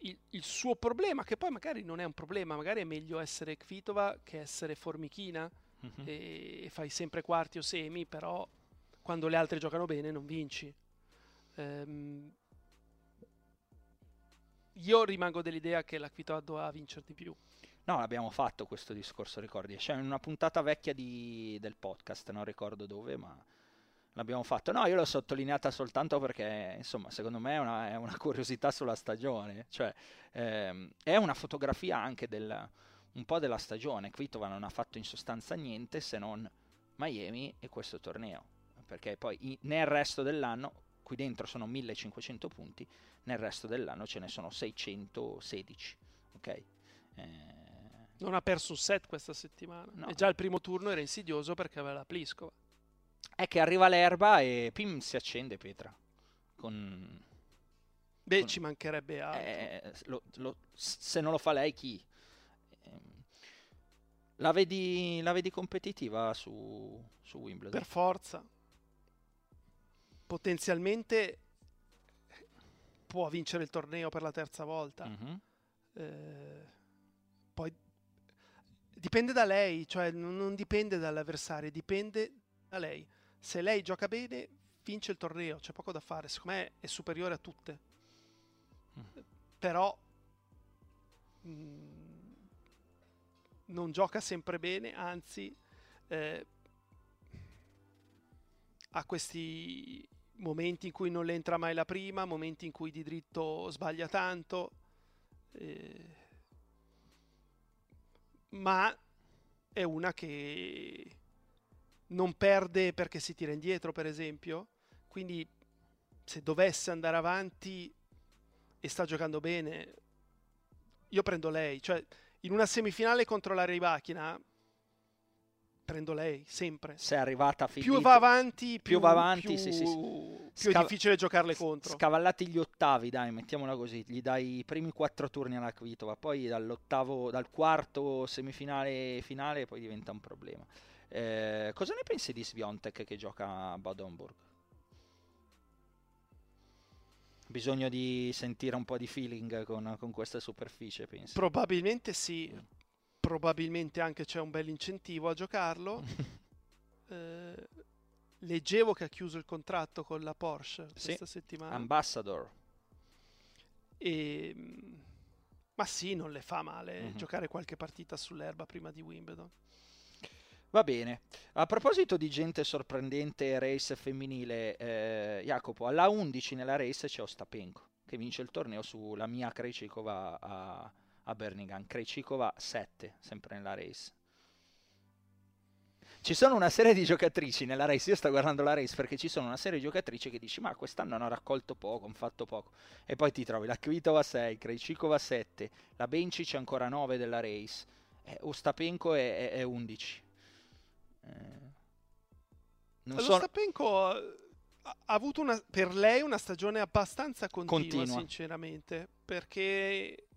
Speaker 3: Il, il, suo problema, che poi magari non è un problema, magari è meglio essere Kvitova che essere Formichina mm-hmm. e, e, fai sempre quarti o semi, però quando le altre giocano bene non vinci. Ehm, io rimango dell'idea che la Kvitova doveva vincere di più.
Speaker 1: No, l'abbiamo fatto questo discorso, ricordi? C'è una puntata vecchia di, del podcast, non ricordo dove, ma l'abbiamo fatto. No, io l'ho sottolineata soltanto perché, insomma, secondo me è una, è una curiosità sulla stagione. Cioè, ehm, è una fotografia anche del, un po' della stagione. Kvitova non ha fatto in sostanza niente se non Miami e questo torneo. Perché poi in, nel resto dell'anno, qui dentro sono 1500 punti, nel resto dell'anno ce ne sono 616. Ok?
Speaker 3: Eh, non ha perso un set questa settimana. No. E già il primo turno era insidioso perché aveva la Pliskova.
Speaker 1: È che arriva l'erba e pim si accende Petra. Con...
Speaker 3: Beh, con... ci mancherebbe altro.
Speaker 1: Eh, lo, lo, se non lo fa lei, chi? Ehm, la vedi, la vedi competitiva su, su, Wimbledon?
Speaker 3: Per forza. Potenzialmente può vincere il torneo per la terza volta. Mm-hmm. Eh, poi dipende da lei, cioè non dipende dall'avversario, dipende da lei. Se lei gioca bene, vince il torneo, c'è poco da fare. Secondo me è superiore a tutte. Mm. Però mh, mm, non gioca sempre bene, anzi eh, ha questi momenti in cui non le entra mai la prima, momenti in cui di dritto sbaglia tanto. Eh, ma è una che non perde perché si tira indietro, per esempio. Quindi se dovesse andare avanti e sta giocando bene, io prendo lei. Cioè, in una semifinale contro la Ribachina prendo lei sempre.
Speaker 1: Se è arrivata
Speaker 3: finita. Più va avanti, più,
Speaker 1: più va avanti,
Speaker 3: più,
Speaker 1: sì, sì, sì.
Speaker 3: più Scav- è difficile giocarle contro.
Speaker 1: Scavallati gli ottavi, dai, mettiamola così. Gli dai i primi quattro turni alla Kvitova, poi dall'ottavo, dal quarto semifinale finale, poi diventa un problema. Eh, cosa ne pensi di Sviontek che gioca a Bad Homburg? Bisogno di sentire un po' di feeling con, con questa superficie, pensi?
Speaker 3: Probabilmente sì. Mm probabilmente anche c'è un bel incentivo a giocarlo. [LAUGHS] eh, leggevo che ha chiuso il contratto con la Porsche
Speaker 1: sì,
Speaker 3: questa settimana.
Speaker 1: Ambassador.
Speaker 3: E, ehm, ma sì, non le fa male mm-hmm. giocare qualche partita sull'erba prima di Wimbledon.
Speaker 1: Va bene. A proposito di gente sorprendente race femminile, eh, Jacopo, alla 11 nella race c'è Ostapenko che vince il torneo sulla mia Krejcikova a a Birmingham, Krejcikova 7, sempre nella race. Ci sono una serie di giocatrici nella race, io sto guardando la race perché ci sono una serie di giocatrici che dici ma quest'anno hanno raccolto poco, hanno fatto poco e poi ti trovi la Kvitova 6, Krejcikova 7, la Bencic ancora 9 della race, eh, Ostapenko è, è, è 11.
Speaker 3: Eh, non so... Ostapenko ha avuto una, per lei una stagione abbastanza continua, continua, sinceramente, perché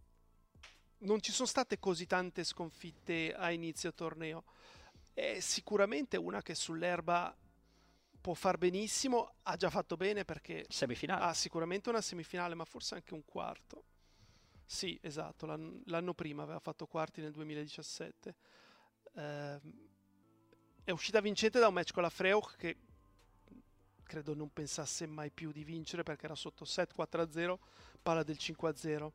Speaker 3: non ci sono state così tante sconfitte a inizio torneo. È sicuramente una che sull'erba può far benissimo, ha già fatto bene perché
Speaker 1: semifinale.
Speaker 3: ha sicuramente una semifinale, ma forse anche un quarto. Sì, esatto, l'anno, l'anno prima aveva fatto quarti nel 2017. Eh, è uscita vincente da un match con la Freuch che credo non pensasse mai più di vincere perché era sotto set 4-0, palla del 5-0.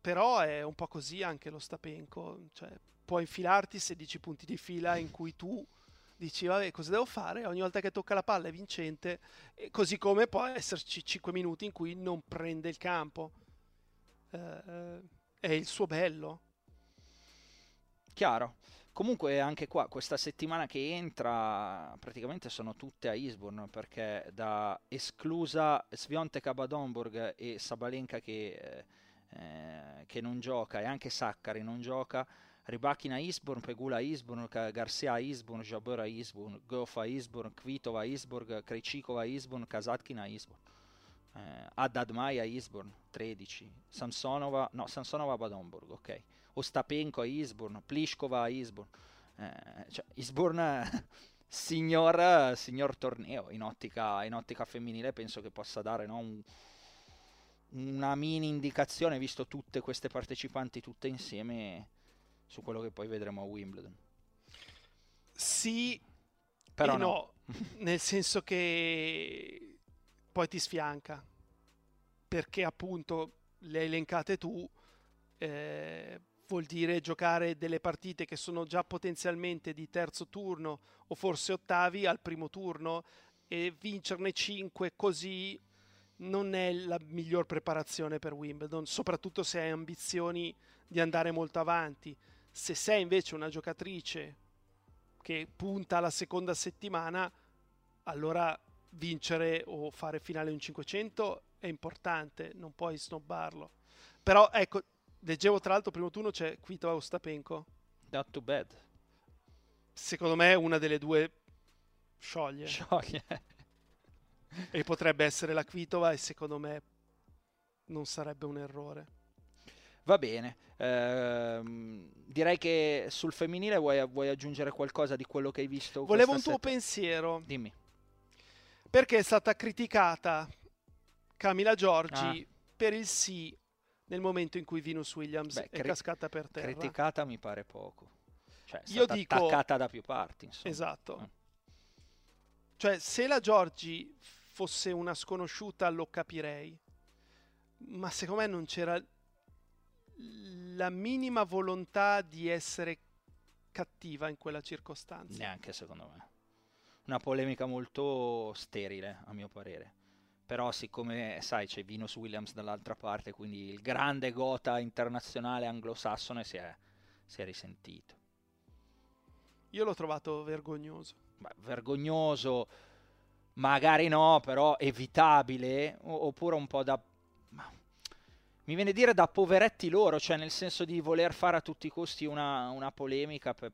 Speaker 3: Però è un po' così anche lo Stapenko, cioè puoi infilarti 16 punti di fila in cui tu dici vabbè cosa devo fare? Ogni volta che tocca la palla è vincente e così come può esserci 5 minuti in cui non prende il campo. Eh, è il suo bello.
Speaker 1: Chiaro comunque anche qua questa settimana che entra praticamente sono tutte a Eastbourne perché da esclusa Sviontek a Badonburg e Sabalenka che, eh, che non gioca e anche Saccari non gioca Rybakina Eastbourne, Pegula Eastbourne, Garcia Eastbourne, Jabora Eastbourne, Gofa Eastbourne, Kvitova Eastbourne, Krejcikova Eastbourne, Kazatkina Eastbourne. Eh, Haddad Maya Eastbourne 13, Samsonova, no, Samsonova Badonburg, ok. Ostapenko a Eastbourne, Pliskova a Eastbourne. Eh, cioè, Eastbourne [LAUGHS] signor, signor torneo in ottica, in ottica, femminile penso che possa dare no, un, una mini indicazione visto tutte queste partecipanti tutte insieme su quello che poi vedremo a Wimbledon.
Speaker 3: Sì, però no. no. [LAUGHS] nel senso che poi ti sfianca, perché appunto le hai elencate tu, eh, vuol dire giocare delle partite che sono già potenzialmente di terzo turno o forse ottavi al primo turno e vincerne 5 così non è la miglior preparazione per Wimbledon, soprattutto se hai ambizioni di andare molto avanti. Se sei invece una giocatrice che punta alla seconda settimana, allora vincere o fare finale un 500 è importante, non puoi snobbarlo. Però ecco, leggevo tra l'altro primo turno c'è Kvitova Ostapenko.
Speaker 1: Not too bad.
Speaker 3: Secondo me una delle due scioglie.
Speaker 1: Scioglie. [LAUGHS]
Speaker 3: e potrebbe essere la Kvitova e secondo me non sarebbe un errore.
Speaker 1: Va bene, ehm, direi che sul femminile vuoi, vuoi, aggiungere qualcosa di quello che hai visto?
Speaker 3: Volevo un tuo pensiero.
Speaker 1: Dimmi.
Speaker 3: Perché è stata criticata Camila Giorgi ah. per il sì nel momento in cui Venus Williams Beh, è cascata per terra?
Speaker 1: Criticata mi pare poco. Cioè, è Io dico... attaccata da più parti. Insomma.
Speaker 3: Esatto. Eh. Cioè, se la Giorgi fosse una sconosciuta lo capirei. Ma secondo me non c'era la minima volontà di essere cattiva in quella circostanza.
Speaker 1: Neanche secondo me. Una polemica molto sterile, a mio parere. Però siccome, sai, c'è Venus Williams dall'altra parte, quindi il grande gota internazionale anglosassone si è, si è risentito.
Speaker 3: Io l'ho trovato vergognoso.
Speaker 1: Beh, vergognoso, magari no, però evitabile, oppure un po' da mi viene a dire da poveretti loro, cioè nel senso di voler fare a tutti i costi una, una polemica. Per...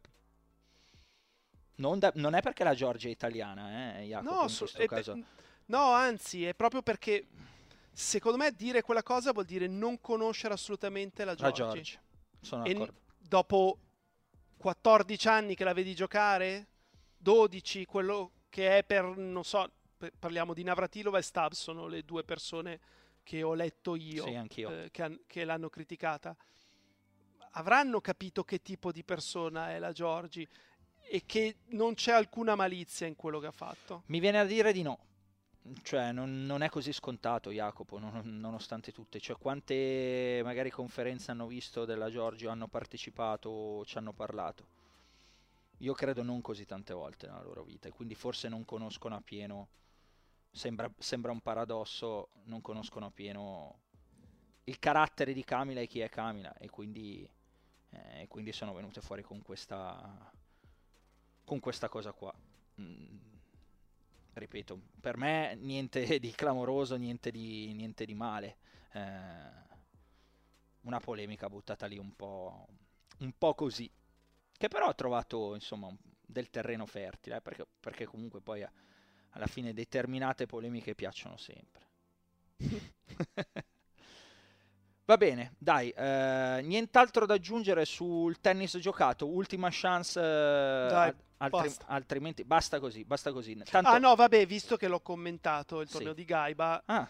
Speaker 1: Non, da, non, è perché la Giorgia è italiana, eh, Jacopo, no, in questo è, caso.
Speaker 3: No, anzi, è proprio perché secondo me dire quella cosa vuol dire non conoscere assolutamente la Giorgia. La Giorgia,
Speaker 1: sono d'accordo. E
Speaker 3: dopo 14 anni che la vedi giocare, 12, quello che è per, non so, parliamo di Navratilova e Stab, sono le due persone che ho letto io,
Speaker 1: sì, eh,
Speaker 3: che, che, l'hanno criticata, avranno capito che tipo di persona è la Giorgi e che non c'è alcuna malizia in quello che ha fatto.
Speaker 1: Mi viene a dire di no. Cioè, non, non è così scontato, Jacopo, non, nonostante tutte. Cioè, quante magari conferenze hanno visto della Giorgio, hanno partecipato ci hanno parlato? Io credo non così tante volte nella loro vita e quindi forse non conoscono appieno sembra, sembra un paradosso, non conoscono appieno il carattere di Camila e chi è Camila e quindi, eh, quindi sono venute fuori con questa, con questa cosa qua. Mm, ripeto, per me niente [LAUGHS] di clamoroso, niente di, niente di male. Eh, una polemica buttata lì un po', un po' così, che però ha trovato insomma del terreno fertile, eh, perché, perché comunque poi... Ha, alla fine determinate polemiche piacciono sempre. [LAUGHS] Va bene, dai, eh, nient'altro da aggiungere sul tennis giocato, ultima chance, eh,
Speaker 3: dai,
Speaker 1: altri,
Speaker 3: basta.
Speaker 1: altrimenti basta così, basta così.
Speaker 3: Tanto... Ah no, vabbè, visto che l'ho commentato il torneo sì. di Gaiba,
Speaker 1: ah.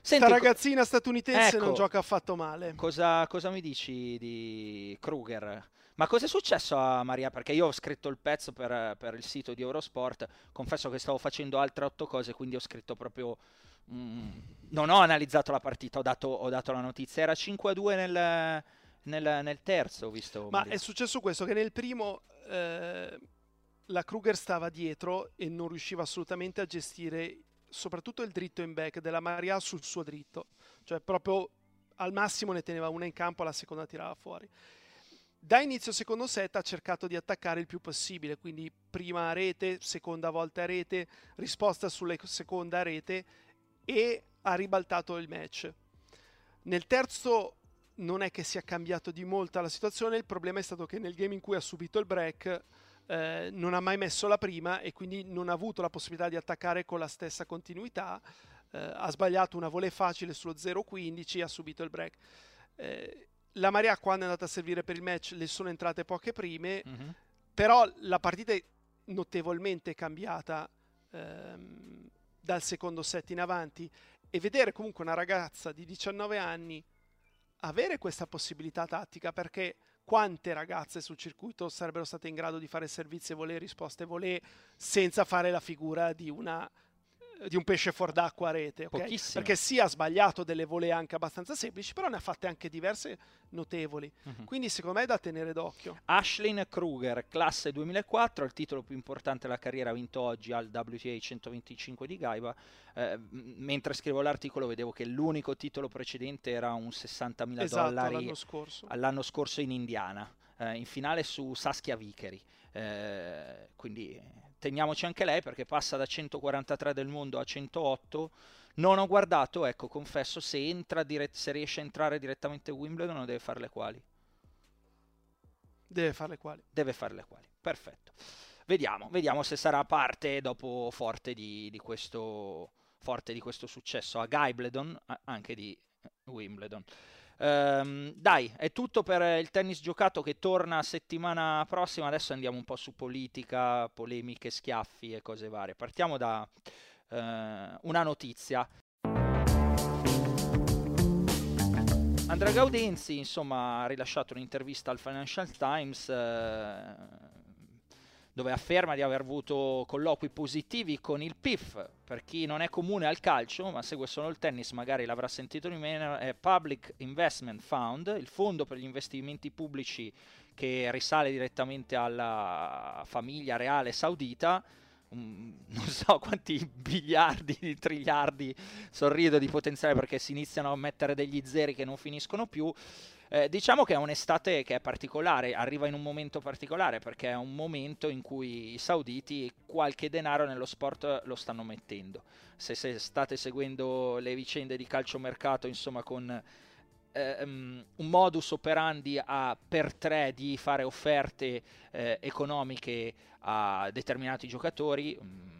Speaker 3: Senti, ragazzina statunitense ecco, non gioca affatto male.
Speaker 1: Cosa, cosa mi dici di Kruger? Ma cosa è successo a Maria? Perché io ho scritto il pezzo per, per il sito di Eurosport, confesso che stavo facendo altre otto cose, quindi ho scritto proprio... Mm, non ho analizzato la partita, ho dato, ho dato la notizia. Era 5-2 nel, nel, nel, terzo, ho visto.
Speaker 3: Ma è successo questo, che nel primo... Eh, la Kruger stava dietro e non riusciva assolutamente a gestire soprattutto il dritto in back della Maria sul suo dritto, cioè proprio al massimo ne teneva una in campo, la seconda tirava fuori. Da inizio secondo set ha cercato di attaccare il più possibile, quindi prima rete, seconda volta rete, risposta sulla seconda rete e ha ribaltato il match. Nel terzo non è che sia cambiato di molto la situazione, il problema è stato che nel game in cui ha subito il break eh, non ha mai messo la prima e quindi non ha avuto la possibilità di attaccare con la stessa continuità. Eh, ha sbagliato una volée facile sullo 0-15 e ha subito il break. Eh, la Maria quando è andata a servire per il match le sono entrate poche prime, mm-hmm. però la partita è notevolmente cambiata ehm, dal secondo set in avanti e vedere comunque una ragazza di 19 anni avere questa possibilità tattica perché quante ragazze sul circuito sarebbero state in grado di fare servizi e volée, risposte volée, senza fare la figura di una di un pesce fuor d'acqua a rete, okay? perché sì ha sbagliato delle volée anche abbastanza semplici, però ne ha fatte anche diverse notevoli. Uh-huh. Quindi secondo me è da tenere d'occhio.
Speaker 1: Ashlyn Kruger, classe 2004, il titolo più importante della carriera, vinto oggi al WTA 125 di Gaiba. Eh, mentre scrivo l'articolo vedevo che l'unico titolo precedente era un 60.000
Speaker 3: esatto,
Speaker 1: dollari
Speaker 3: l'anno scorso.
Speaker 1: all'anno scorso in Indiana, eh, in finale su Saskia Vickery. Eh, quindi teniamoci anche lei perché passa da 143 del mondo a 108. Non ho guardato, ecco, confesso, se, dire- se riesce a entrare direttamente a Wimbledon o deve fare le quali.
Speaker 3: Deve fare le quali.
Speaker 1: Deve fare le quali, perfetto. Vediamo, vediamo se sarà parte dopo forte di, di, questo, forte di questo successo a Gaibledon, anche di Wimbledon. Ehm, dai, è tutto per il tennis giocato che torna settimana prossima. Adesso andiamo un po' su politica, polemiche, schiaffi e cose varie. Partiamo da uh, una notizia. Andrea Gaudenzi, insomma, ha rilasciato un'intervista al Financial Times. Uh, dove afferma di aver avuto colloqui positivi con il PIF, per chi non è comune al calcio ma segue solo il tennis magari l'avrà sentito di meno, è Public Investment Fund, il fondo per gli investimenti pubblici che risale direttamente alla famiglia reale saudita, non so [LAUGHS] quanti biliardi, di triliardi, sorrido di potenziale perché si iniziano a mettere degli zeri che non finiscono più, eh, diciamo che è un'estate che è particolare, arriva in un momento particolare perché è un momento in cui i sauditi qualche denaro nello sport lo stanno mettendo. Se, se state seguendo le vicende di calciomercato, insomma, con um, un modus operandi a, per tre di fare offerte eh, economiche a determinati giocatori. Um,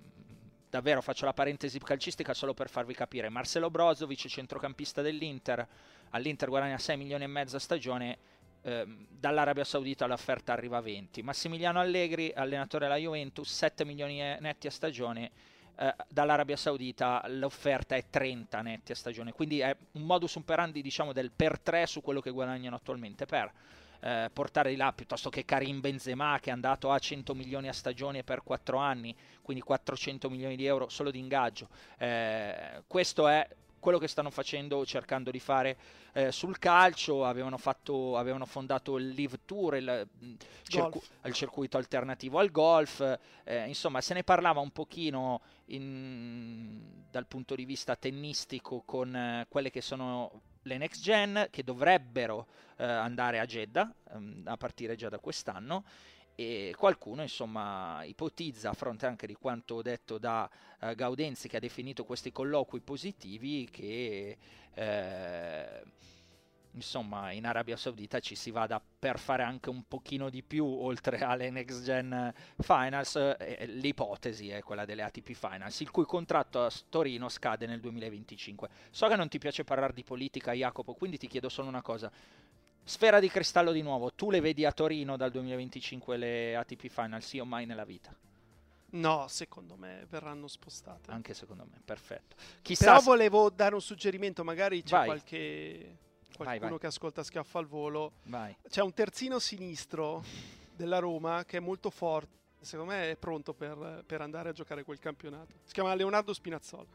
Speaker 1: davvero faccio la parentesi calcistica solo per farvi capire. Marcelo Brozovic, centrocampista dell'Inter, all'Inter guadagna 6 milioni e mezzo a stagione, eh, dall'Arabia Saudita l'offerta arriva a 20. Massimiliano Allegri, allenatore della Juventus, 7 milioni netti a stagione, eh, dall'Arabia Saudita l'offerta è 30 netti a stagione, quindi è un modus operandi diciamo del per 3 su quello che guadagnano attualmente per eh, portare di là piuttosto che Karim Benzema che è andato a 100 milioni a stagione per 4 anni, quindi 400 milioni di euro solo di ingaggio. Eh, questo è quello che stanno facendo, cercando di fare eh, sul calcio, avevano, fatto, avevano, fondato il Live Tour, il, mm, circu- il circuito alternativo al golf, eh, insomma se ne parlava un pochino in, dal punto di vista tennistico con eh, quelle che sono le next gen che dovrebbero eh, andare a Jeddah ehm, a partire già da quest'anno e qualcuno insomma ipotizza a fronte anche di quanto detto da uh, Gaudenzi che ha definito questi colloqui positivi che eh, insomma in Arabia Saudita ci si vada per fare anche un pochino di più oltre alle next gen finals eh, l'ipotesi è quella delle ATP finals il cui contratto a Torino scade nel 2025 so che non ti piace parlare di politica Jacopo quindi ti chiedo solo una cosa Sfera di cristallo di nuovo, tu le vedi a Torino dal 2025 le ATP Final, sì o mai nella vita?
Speaker 3: No, secondo me verranno spostate.
Speaker 1: Anche secondo me, perfetto. Chissà
Speaker 3: Però volevo dare un suggerimento, magari c'è
Speaker 1: Vai.
Speaker 3: qualche qualcuno
Speaker 1: vai, vai.
Speaker 3: che ascolta Schiaffo al volo.
Speaker 1: Vai.
Speaker 3: C'è un terzino sinistro della Roma che è molto forte. Secondo me è pronto per, per andare a giocare quel campionato. Si chiama Leonardo Spinazzola.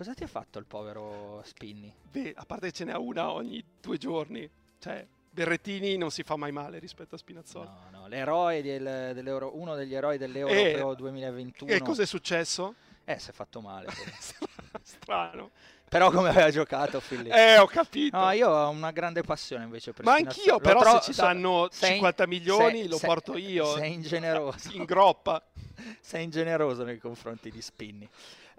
Speaker 1: Cosa ti ha fatto il povero Spinni?
Speaker 3: Beh, a parte che ce n'è una ogni due giorni. Cioè, Berrettini non si fa mai male rispetto a Spinazzola.
Speaker 1: No, no, l'eroe del, dell'Euro, uno degli eroi dell'Europeo 2021.
Speaker 3: E cos'è successo?
Speaker 1: Eh, si è fatto male. [LAUGHS]
Speaker 3: Strano.
Speaker 1: Però come aveva giocato Filippo?
Speaker 3: Eh, ho capito.
Speaker 1: No, io ho una grande passione invece per
Speaker 3: Ma anch'io, però
Speaker 1: trovo-
Speaker 3: se ci
Speaker 1: sei-
Speaker 3: 50 milioni
Speaker 1: sei-
Speaker 3: lo
Speaker 1: sei-
Speaker 3: porto io.
Speaker 1: Sei ingeneroso.
Speaker 3: In groppa. [LAUGHS]
Speaker 1: sei ingeneroso nei confronti di Spinni.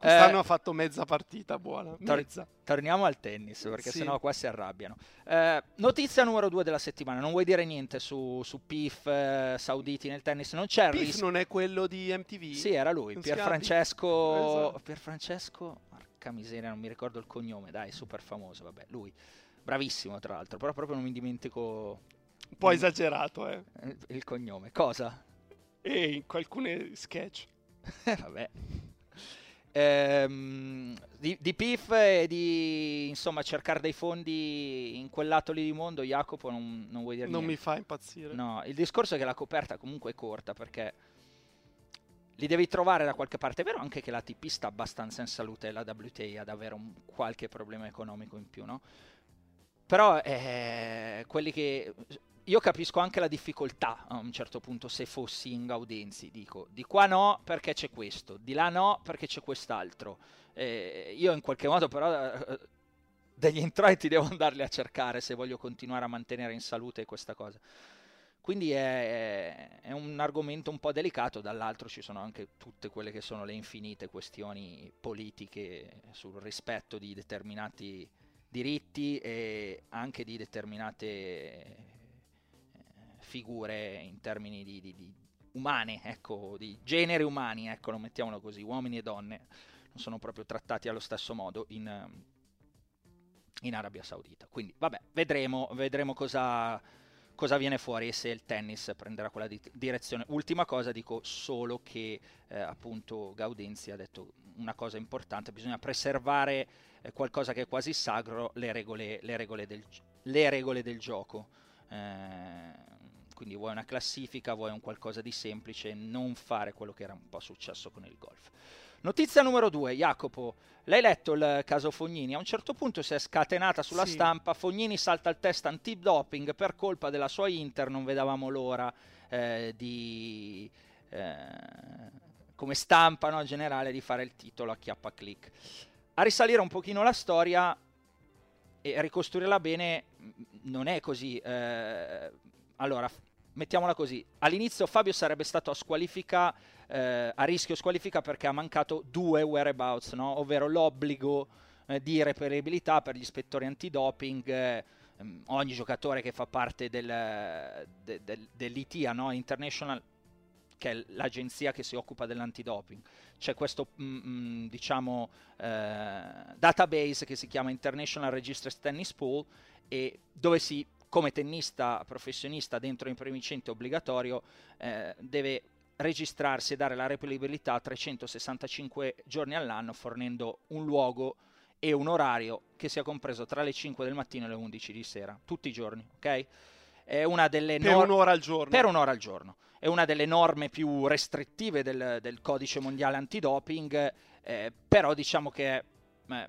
Speaker 3: Quest'anno
Speaker 1: Eh,
Speaker 3: ha fatto mezza partita buona.
Speaker 1: Tor-
Speaker 3: Mezza.
Speaker 1: torniamo al tennis perché
Speaker 3: Sì.
Speaker 1: sennò qua si arrabbiano. Eh, notizia numero due della settimana. Non vuoi dire niente su, su PIF eh, sauditi nel tennis? Non c'è il
Speaker 3: Piff
Speaker 1: rischio.
Speaker 3: non è quello di MTV?
Speaker 1: Sì, era lui, Pierfrancesco.
Speaker 3: Esatto.
Speaker 1: Pierfrancesco, porca miseria, non mi ricordo il cognome, dai, super famoso, vabbè, lui. Bravissimo, tra l'altro, però proprio non mi dimentico
Speaker 3: Un po' esagerato, eh.
Speaker 1: eh, il cognome. Cosa?
Speaker 3: E in alcune sketch. [LAUGHS]
Speaker 1: Eh, vabbè. Ehm, di, di PIF e di insomma cercare dei fondi in quel lato lì di mondo, Jacopo, non, non vuoi dire
Speaker 3: Non mi
Speaker 1: niente.
Speaker 3: fa impazzire.
Speaker 1: No, il discorso è che la coperta comunque è corta perché li devi trovare da qualche parte. È vero anche che la TP sta abbastanza in salute e la WTA ad avere un qualche problema economico in più, no? Però eh, quelli che... Io capisco anche la difficoltà a un certo punto se fossi in Gaudenzi, dico, di qua no perché c'è questo, di là no perché c'è quest'altro. Eh, io in qualche modo però eh, degli introiti devo andarli a cercare se voglio continuare a mantenere in salute questa cosa. Quindi è, è un argomento un po' delicato, dall'altro ci sono anche tutte quelle che sono le infinite questioni politiche sul rispetto di determinati diritti e anche di determinate figure in termini di, di- di umane, ecco, di generi umani, ecco, lo mettiamolo così, uomini e donne non sono proprio trattati allo stesso modo in, in Arabia Saudita. Quindi, vabbè, vedremo, vedremo cosa, cosa viene fuori e se il tennis prenderà quella di- direzione. Ultima cosa, dico solo che eh, appunto Gaudenzi ha detto una cosa importante, bisogna preservare eh, qualcosa che è quasi sacro, le regole, le regole, del, le regole del gioco. Eh, quindi vuoi una classifica, vuoi un qualcosa di semplice, non fare quello che era un po' successo con il golf. Notizia numero due, Jacopo, l'hai letto il caso Fognini? A un certo punto si è scatenata sulla
Speaker 3: Sì.
Speaker 1: stampa, Fognini salta il test antidoping per colpa della sua Inter, non vedavamo l'ora eh, di... eh, come stampa no, generale di fare il titolo a chiappa click. A risalire un pochino la storia e ricostruirla bene mh, non è così. eh, allora, mettiamola così. All'inizio Fabio sarebbe stato a squalifica, eh, a rischio squalifica perché ha mancato due whereabouts, no? ovvero l'obbligo eh, di reperibilità per gli ispettori antidoping. eh, ehm, ogni giocatore che fa parte del, de- del- dell'ITA, no? International che è l'agenzia che si occupa dell'antidoping. C'è questo, mm, mm, diciamo, eh, database che si chiama International Registers Tennis Pool e dove si, come tennista professionista dentro in premicente obbligatorio, eh, deve registrarsi e dare la reperibilità 365 giorni all'anno fornendo un luogo e un orario che sia compreso tra le 5 del mattino e le 11 di sera, tutti i giorni, ok? È una delle
Speaker 3: Per
Speaker 1: nor-
Speaker 3: un'ora al giorno.
Speaker 1: per un'ora al giorno. È una delle norme più restrittive del, del codice mondiale antidoping, eh, però diciamo che eh,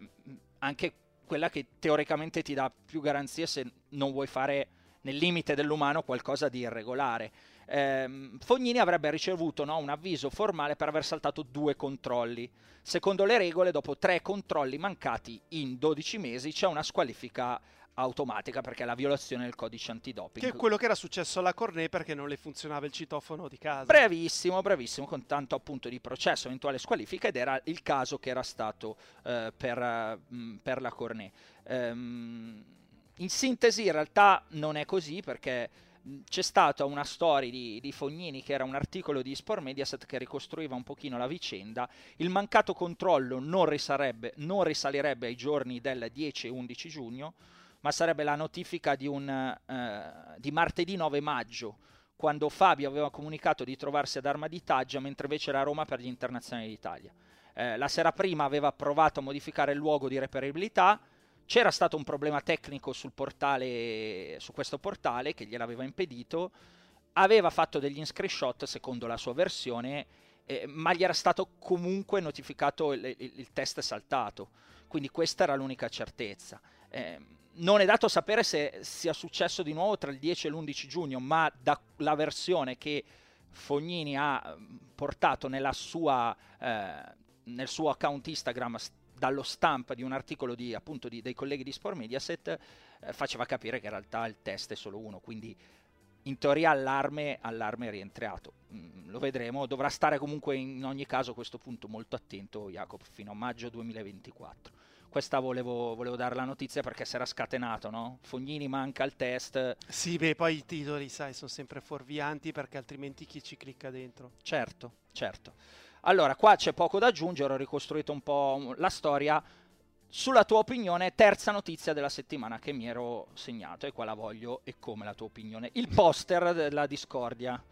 Speaker 1: anche quella che teoricamente ti dà più garanzie se non vuoi fare nel limite dell'umano qualcosa di irregolare. Ehm, Fognini avrebbe ricevuto no, un avviso formale per aver saltato due controlli. Secondo le regole, dopo tre controlli mancati in 12 mesi, c'è una squalifica automatica perché è la violazione del codice antidoping.
Speaker 3: Che è quello che era successo alla Cornet perché non le funzionava il citofono di casa.
Speaker 1: Bravissimo, bravissimo, con tanto appunto di processo, eventuale squalifica ed era il caso che era stato eh, per, eh, mh, per la Cornet. Ehm, in sintesi in realtà non è così perché c'è stata una storia di, di Fognini che era un articolo di Sport Mediaset che ricostruiva un pochino la vicenda. Il mancato controllo non, risarebbe, non risalirebbe ai giorni del 10 e 11 giugno, ma sarebbe la notifica di, un, eh, di martedì 9 maggio, quando Fabio aveva comunicato di trovarsi ad Arma di Taggia, mentre invece era a Roma per gli internazionali d'Italia. Eh, la sera prima aveva provato a modificare il luogo di reperibilità, C'era stato un problema tecnico sul portale, su questo portale che gliel'aveva impedito, aveva fatto degli screenshot secondo la sua versione, eh, ma gli era stato comunque notificato il, il, il, test saltato, quindi questa era l'unica certezza. Eh, non è dato sapere se sia successo di nuovo tra il 10 e l'11 giugno, ma dalla versione che Fognini ha mm, portato sua, eh, nel suo account Instagram dallo stamp di un articolo di, appunto, di, dei colleghi di Sport Mediaset eh, faceva capire che in realtà il test è solo uno, quindi in teoria allarme, allarme rientrato. Mm, lo vedremo, dovrà stare comunque in ogni caso a questo punto molto attento Jacob fino a maggio 2024 questa volevo, volevo, dare la notizia perché si era scatenato, no? Fognini manca il test.
Speaker 3: Sì, beh, poi i titoli, sai, sono sempre fuorvianti perché altrimenti chi ci clicca dentro.
Speaker 1: Certo, certo. Allora, qua c'è poco da aggiungere, ho ricostruito un po' la storia. Sulla tua opinione, terza notizia della settimana che mi ero segnato e qua la voglio e come la tua opinione. Il poster della discordia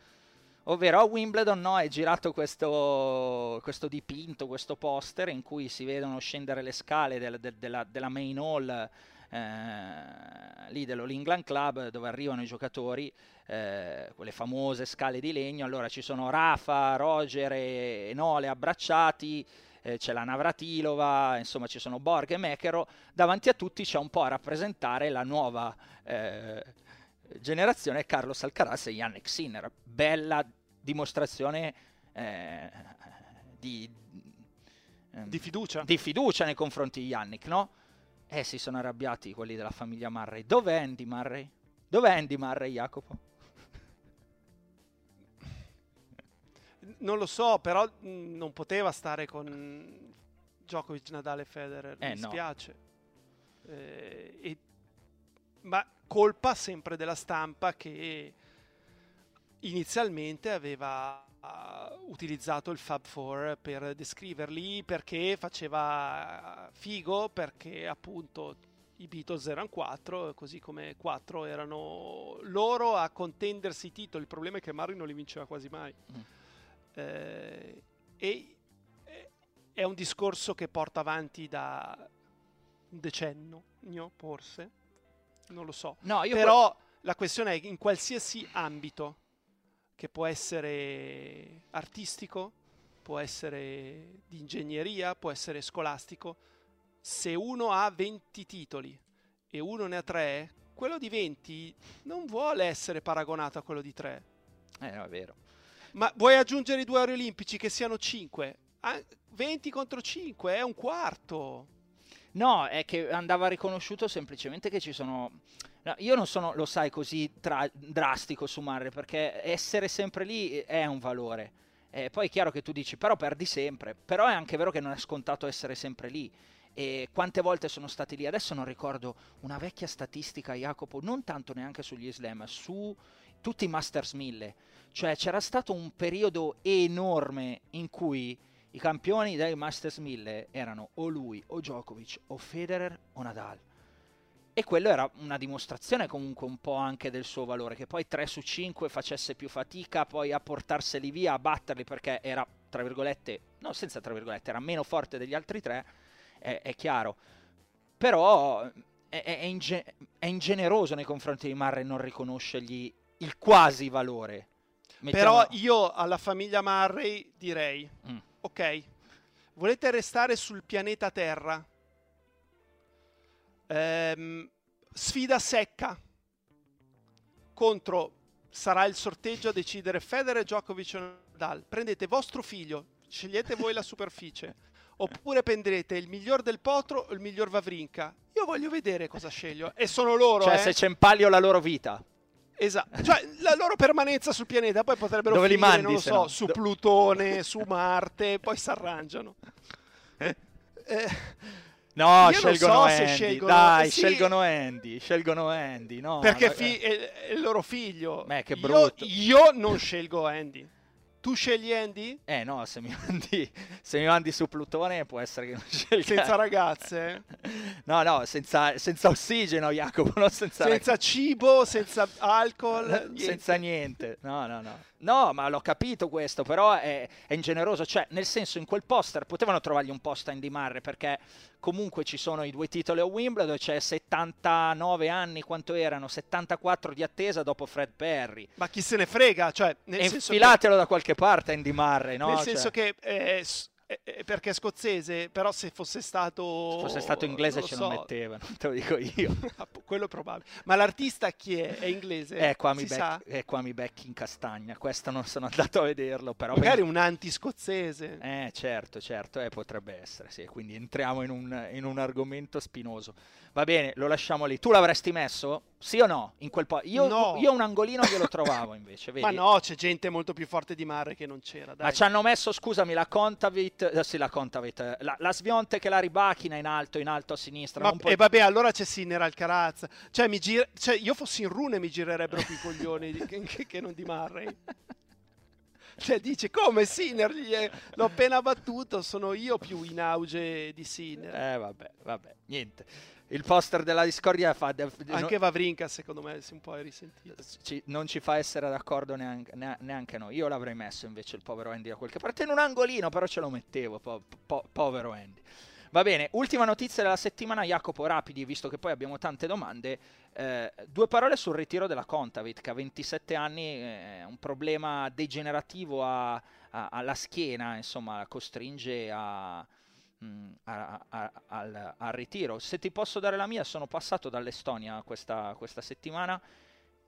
Speaker 1: ovvero a Wimbledon no, è girato questo, questo, dipinto, questo poster in cui si vedono scendere le scale del, del, della, della, main hall eh, lì dell'All Club dove arrivano i giocatori, eh, quelle famose scale di legno, allora ci sono Rafa, Roger e Nole abbracciati, eh, c'è la Navratilova, insomma ci sono Borg e Mekero, davanti a tutti c'è un po' a rappresentare la nuova eh, generazione Carlos Alcaraz e Yannick Sinner. Bella dimostrazione eh, di,
Speaker 3: eh, di, fiducia.
Speaker 1: di fiducia nei confronti di Yannick, no? Eh, si sono arrabbiati quelli della famiglia Murray. Dov'è Andy Murray? Dov'è Andy Murray, Jacopo?
Speaker 3: Non lo so, però mh, non poteva stare con Djokovic, Nadal e Federer. Eh, mi spiace. No. Eh, e, ma colpa sempre della stampa che inizialmente aveva uh, utilizzato il Fab 4 per descriverli perché faceva figo, perché appunto i Beatles erano quattro, così come quattro erano loro a contendersi i titoli. Il problema è che Murray non li vinceva quasi mai. Mm. Eh, e è un discorso che porta avanti da un decennio, forse non lo so. No, Però que- la questione è in qualsiasi ambito, che può essere artistico, può essere di ingegneria, può essere scolastico, se uno ha 20 titoli e uno ne ha 3, quello di 20 non vuole essere paragonato a quello di 3.
Speaker 1: Eh, no, è vero.
Speaker 3: Ma vuoi aggiungere i due ori olimpici che siano 5? 20 contro 5 è un quarto.
Speaker 1: No, è che andava riconosciuto semplicemente che ci sono... No, io non sono, lo sai, così tra- drastico su Marre, perché essere sempre lì è un valore. Eh, poi è chiaro che tu dici, però perdi sempre, però è anche vero che non è scontato essere sempre lì. E quante volte sono stati lì? Adesso non ricordo una vecchia statistica, Jacopo, non tanto neanche sugli slam, su tutti i Masters 1000. Cioè c'era stato un periodo enorme in cui i campioni dei Masters 1000 erano o lui, o Djokovic, o Federer, o Nadal. E quello era una dimostrazione comunque un po' anche del suo valore, che poi 3 su 5 facesse più fatica poi a portarseli via, a batterli perché era, tra virgolette, no senza tra virgolette, era meno forte degli altri tre, è, è chiaro. Però è, è, inge- è, ingeneroso nei confronti di Murray non riconoscergli il quasi valore.
Speaker 3: Mettiamo... Però io alla famiglia Murray direi... Mm ok, volete restare sul pianeta Terra, ehm, sfida secca contro, sarà il sorteggio a decidere Federer, Djokovic o Nadal, prendete vostro figlio, scegliete voi la superficie, [LAUGHS] oppure prendrete il miglior del potro o il miglior Vavrinka. Io voglio vedere cosa sceglio. E sono loro.
Speaker 1: Cioè,
Speaker 3: eh.
Speaker 1: se c'è in palio la loro vita.
Speaker 3: Esatto, cioè la loro permanenza sul pianeta, poi potrebbero
Speaker 1: Dove
Speaker 3: finire,
Speaker 1: li mandi,
Speaker 3: non lo so,
Speaker 1: no?
Speaker 3: su Plutone, [LAUGHS] su Marte, poi si arrangiano.
Speaker 1: Eh. no, scelgono
Speaker 3: so
Speaker 1: Andy.
Speaker 3: Scelgono...
Speaker 1: Dai,
Speaker 3: sì.
Speaker 1: scelgono Andy, scelgono Andy, no.
Speaker 3: Perché fi- è, è, il loro figlio.
Speaker 1: Beh, che brutto.
Speaker 3: Io, io non scelgo Andy. Tu scegli Andy?
Speaker 1: Eh no, se mi, [LAUGHS] mandi, se mi mandi su Plutone può essere che non scelga.
Speaker 3: Senza ragazze? [LAUGHS]
Speaker 1: no, no, senza, senza ossigeno, Jacopo, [LAUGHS] non senza...
Speaker 3: Senza cibo, senza alcol?
Speaker 1: Niente. Senza niente, no, no, no. No, ma l'ho capito questo, però è, è, ingeneroso. Cioè, nel senso, in quel poster potevano trovargli un posto a Andy Murray, perché comunque ci sono i due titoli a Wimbledon, c'è 79 anni, quanto erano? 74 di attesa dopo Fred Perry.
Speaker 3: Ma chi se ne frega? Cioè,
Speaker 1: nel Infilatelo che... da qualche parte Andy Murray, no?
Speaker 3: Nel
Speaker 1: cioè...
Speaker 3: senso che... Eh, eh, eh, perché è scozzese, però se fosse stato...
Speaker 1: Se fosse stato inglese ce so. lo mettevano, te lo dico io. [LAUGHS]
Speaker 3: Quello è probabile. Ma l'artista chi è? È inglese?
Speaker 1: Eh, qua mi, bec- eh, qua mi becchi in castagna, questo non sono [LAUGHS] andato a vederlo, però...
Speaker 3: Magari un anti-scozzese.
Speaker 1: Eh, certo, certo, eh, potrebbe essere, sì. Quindi entriamo in un, in un argomento spinoso. Va bene, lo lasciamo lì. Tu l'avresti messo? Sì o no? In quel po- io,
Speaker 3: no.
Speaker 1: io un angolino glielo trovavo invece. [LAUGHS] Vedi?
Speaker 3: Ma no, c'è gente molto più forte di Mare che non c'era. Dai.
Speaker 1: Ma ci hanno messo, scusami, la Contavit, eh, sì, la Contavit, eh, la, la Svionte che la ribachina in alto, in alto a sinistra.
Speaker 3: Ma, e vabbè, allora c'è Sinner al Carazza. Cioè, mi gira- cioè, io fossi in Rune mi girerebbero più i coglioni di- che, che non di Murray. [LAUGHS] Cioè dice come Sinner l'ho appena battuto, sono io più in auge di Sinner.
Speaker 1: Eh vabbè, vabbè, niente il poster della discordia fa...
Speaker 3: Anche no, Vavrinka secondo me si un po' è risentito.
Speaker 1: Ci, non ci fa essere d'accordo neanche, neanche, noi. Io l'avrei messo invece il povero Andy da qualche parte in un angolino, però ce lo mettevo, po, po, povero Andy. Va bene, ultima notizia della settimana, Jacopo, rapidi, visto che poi abbiamo tante domande. Eh, due parole sul ritiro della Contavit, che a 27 anni è un problema degenerativo a, a, alla schiena, insomma, costringe a Mm, a, a, al, al, ritiro. Se ti posso dare la mia, sono passato dall'Estonia questa, questa settimana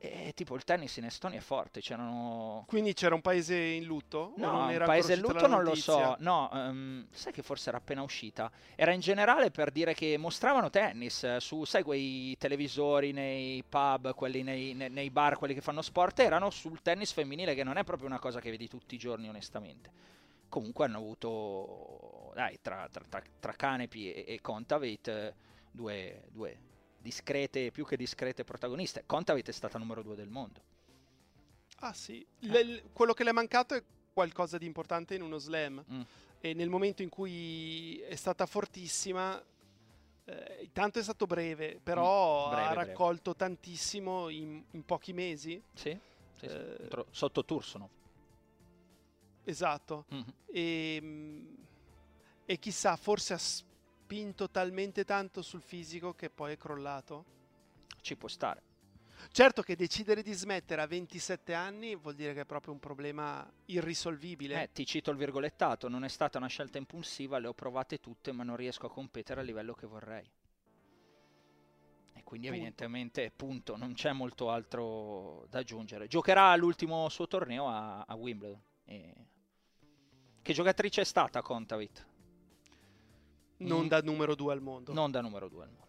Speaker 1: e tipo il tennis in Estonia è forte. C'erano...
Speaker 3: Quindi c'era un paese in lutto?
Speaker 1: No, un paese in lutto non lo so. No, um, sai che forse era appena uscita. Era in generale per dire che mostravano tennis eh, su, sai, quei televisori nei pub, quelli nei, nei, nei bar, quelli che fanno sport, erano sul tennis femminile, che non è proprio una cosa che vedi tutti i giorni, onestamente comunque hanno avuto, dai, tra, tra, tra, tra Canepi e, e Contavate due, due, discrete, più che discrete protagoniste. Contavate è stata numero due del mondo.
Speaker 3: Ah sì, le, quello che le è mancato è qualcosa di importante in uno slam. Mm. E nel momento in cui è stata fortissima, eh, tanto è stato breve, però mm, breve, ha raccolto breve. tantissimo in, in, pochi mesi.
Speaker 1: Sì, sì, sì. Eh, sotto Tursono.
Speaker 3: Esatto. Mm-hmm. E, e chissà, forse ha spinto talmente tanto sul fisico che poi è crollato.
Speaker 1: Ci può stare.
Speaker 3: Certo che decidere di smettere a 27 anni vuol dire che è proprio un problema irrisolvibile.
Speaker 1: Eh, ti cito il virgolettato, non è stata una scelta impulsiva, le ho provate tutte ma non riesco a competere a livello che vorrei. E quindi punto. evidentemente, punto, non c'è molto altro da aggiungere. Giocherà l'ultimo suo torneo a, a Wimbledon. E che giocatrice è stata Contavit?
Speaker 3: Non mm. da numero due al mondo.
Speaker 1: Non da numero due al mondo.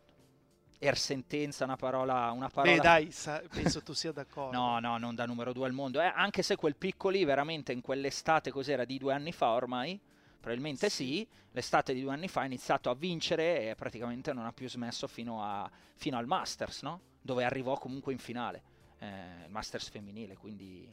Speaker 1: Er sentenza una parola, una parola...
Speaker 3: Beh dai, sa- penso tu sia d'accordo. [LAUGHS]
Speaker 1: no, no, non da numero due al mondo. Eh, anche se quel picco lì veramente in quell'estate, cos'era, di due anni fa ormai? Probabilmente sì. sì. L'estate di due anni fa ha iniziato a vincere e praticamente non ha più smesso fino, a, fino al Masters, no? Dove arrivò comunque in finale. Eh, il Masters femminile, quindi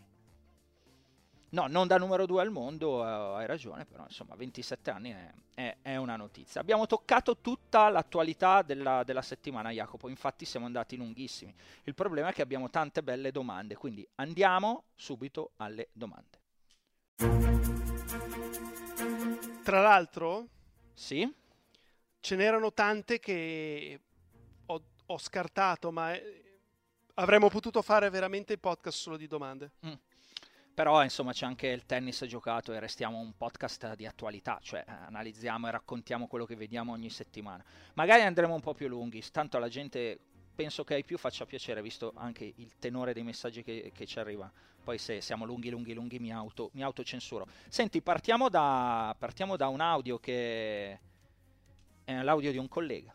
Speaker 1: No, non da numero due al mondo, uh, hai ragione, però insomma 27 anni è, è, è, una notizia. Abbiamo toccato tutta l'attualità della, della, settimana, Jacopo, infatti siamo andati lunghissimi. Il problema è che abbiamo tante belle domande, quindi andiamo subito alle domande.
Speaker 3: Tra l'altro,
Speaker 1: sì?
Speaker 3: ce n'erano tante che ho, ho scartato, ma eh, avremmo potuto fare veramente il podcast solo di domande.
Speaker 1: Mm però insomma c'è anche il tennis giocato e restiamo un podcast di attualità, cioè eh, analizziamo e raccontiamo quello che vediamo ogni settimana. Magari andremo un po' più lunghi, tanto alla gente penso che ai più faccia piacere, visto anche il tenore dei messaggi che, che ci arriva. Poi se siamo lunghi, lunghi, lunghi mi, auto, mi autocensuro. Senti, partiamo da, partiamo da un audio che è l'audio di un collega.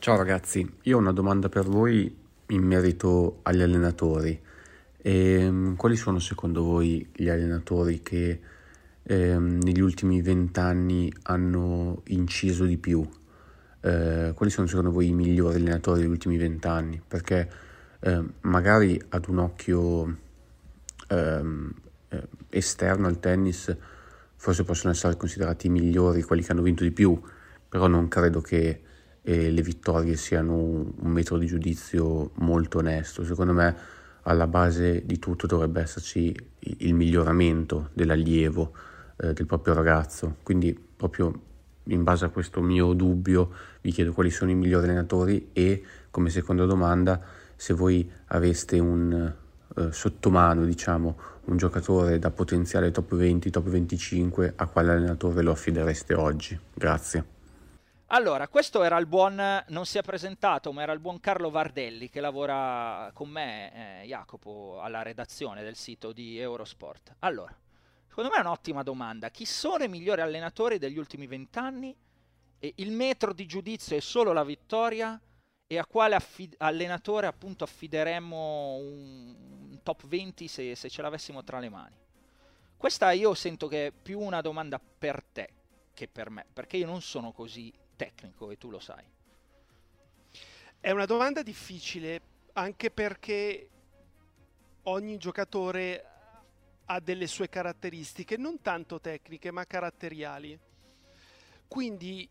Speaker 4: Ciao ragazzi, io ho una domanda per voi in merito agli allenatori. E, ehm, quali sono secondo voi gli allenatori che eh, negli ultimi vent'anni hanno inciso di più? Eh, quali sono secondo voi i migliori allenatori degli ultimi vent'anni? Perché eh, magari ad un occhio ehm, eh, esterno al tennis forse possono essere considerati i migliori, quelli che hanno vinto di più, però non credo che eh, le vittorie siano un, metodo di giudizio molto onesto. Secondo me alla base di tutto dovrebbe esserci il miglioramento dell'allievo, eh, del proprio ragazzo. Quindi proprio in base a questo mio dubbio vi chiedo quali sono i migliori allenatori e come seconda domanda se voi aveste un eh, sottomano, diciamo, un giocatore da potenziale top 20, top 25, a quale allenatore lo affidereste oggi? Grazie.
Speaker 1: Allora, questo era il buon, non si è presentato, ma era il buon Carlo Vardelli che lavora con me, eh, Jacopo, alla redazione del sito di Eurosport. Allora, secondo me è un'ottima domanda. Chi sono i migliori allenatori degli ultimi vent'anni? E il metro di giudizio è solo la vittoria? E a quale affid- allenatore appunto affideremmo un, top 20 se, se ce l'avessimo tra le mani? Questa io sento che è più una domanda per te che per me, perché io non sono così tecnico e tu lo sai.
Speaker 3: È una domanda difficile anche perché ogni giocatore ha delle sue caratteristiche, non tanto tecniche ma caratteriali. Quindi,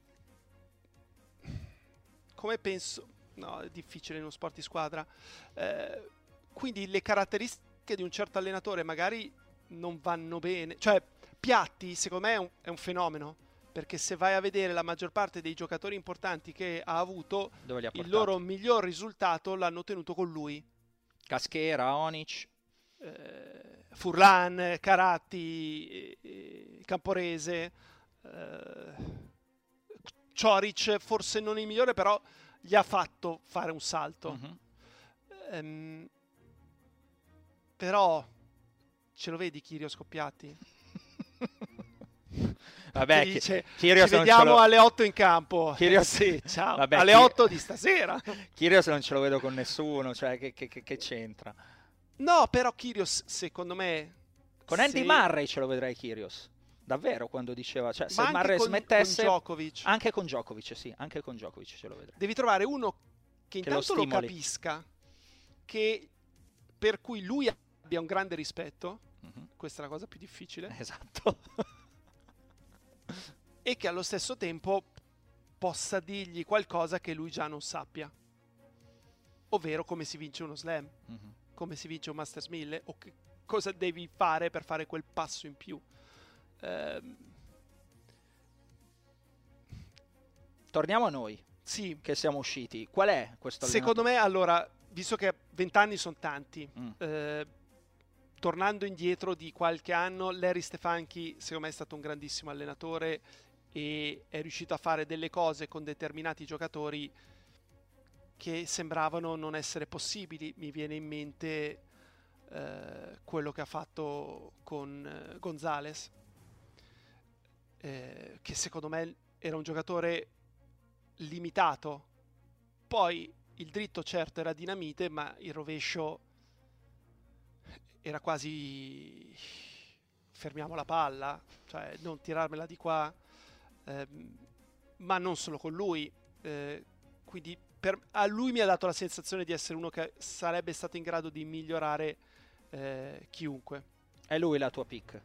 Speaker 3: come penso, no, è difficile in uno sport di squadra. Eh, quindi le caratteristiche di un certo allenatore magari non vanno bene. Cioè, Piatti, secondo me, è un, è un fenomeno perché se vai a vedere la maggior parte dei giocatori importanti che ha avuto, il loro miglior risultato l'hanno ottenuto con lui.
Speaker 1: Caschera, Onic,
Speaker 3: eh, Furlan, Caratti, eh, eh, Camporese, eh, Cioric, forse non il migliore, però gli ha fatto fare un salto. Uh-huh. Um, però ce lo vedi Chirio Scoppiati?
Speaker 1: Vabbè,
Speaker 3: che dice, Kyrgios ci vediamo lo... alle 8 in campo.
Speaker 1: Kyrgios...
Speaker 3: sì, ciao. Vabbè, alle Kir... 8 di stasera.
Speaker 1: Kyrgios non ce lo vedo con nessuno, cioè che, che, che c'entra?
Speaker 3: No, però Kyrgios secondo me...
Speaker 1: Con Andy
Speaker 3: se...
Speaker 1: Murray ce lo vedrai Kyrgios. Davvero quando diceva, cioè se Murray
Speaker 3: con,
Speaker 1: smettesse...
Speaker 3: Con Djokovic.
Speaker 1: Anche con Djokovic, sì, anche con Djokovic ce lo vedrai.
Speaker 3: Devi trovare uno che intanto lo, lo capisca, che per cui lui abbia un grande rispetto. Uh-huh. Questa è la cosa più difficile.
Speaker 1: Esatto [LAUGHS]
Speaker 3: e che allo stesso tempo possa dirgli qualcosa che lui già non sappia. Ovvero come si vince uno slam, mm-hmm. come si vince un Masters 1000 o che cosa devi fare per fare quel passo in più. Ehm...
Speaker 1: Torniamo a noi.
Speaker 3: Sì.
Speaker 1: Che siamo usciti. Qual è questo
Speaker 3: Secondo me, allora, visto che 20 anni sono tanti, mm. eh, tornando indietro di qualche anno, Larry Stefanchi secondo me è stato un grandissimo allenatore e è riuscito a fare delle cose con determinati giocatori che sembravano non essere possibili. Mi viene in mente eh, quello che ha fatto con eh, Gonzales, eh, che secondo me era un giocatore limitato. Poi il dritto certo era dinamite, ma il rovescio era quasi fermiamo la palla, cioè non tirarmela di qua, eh, ma non solo con lui. Eh, quindi per, a lui mi ha dato la sensazione di essere uno che sarebbe stato in grado di migliorare eh, chiunque.
Speaker 1: È lui la tua pick?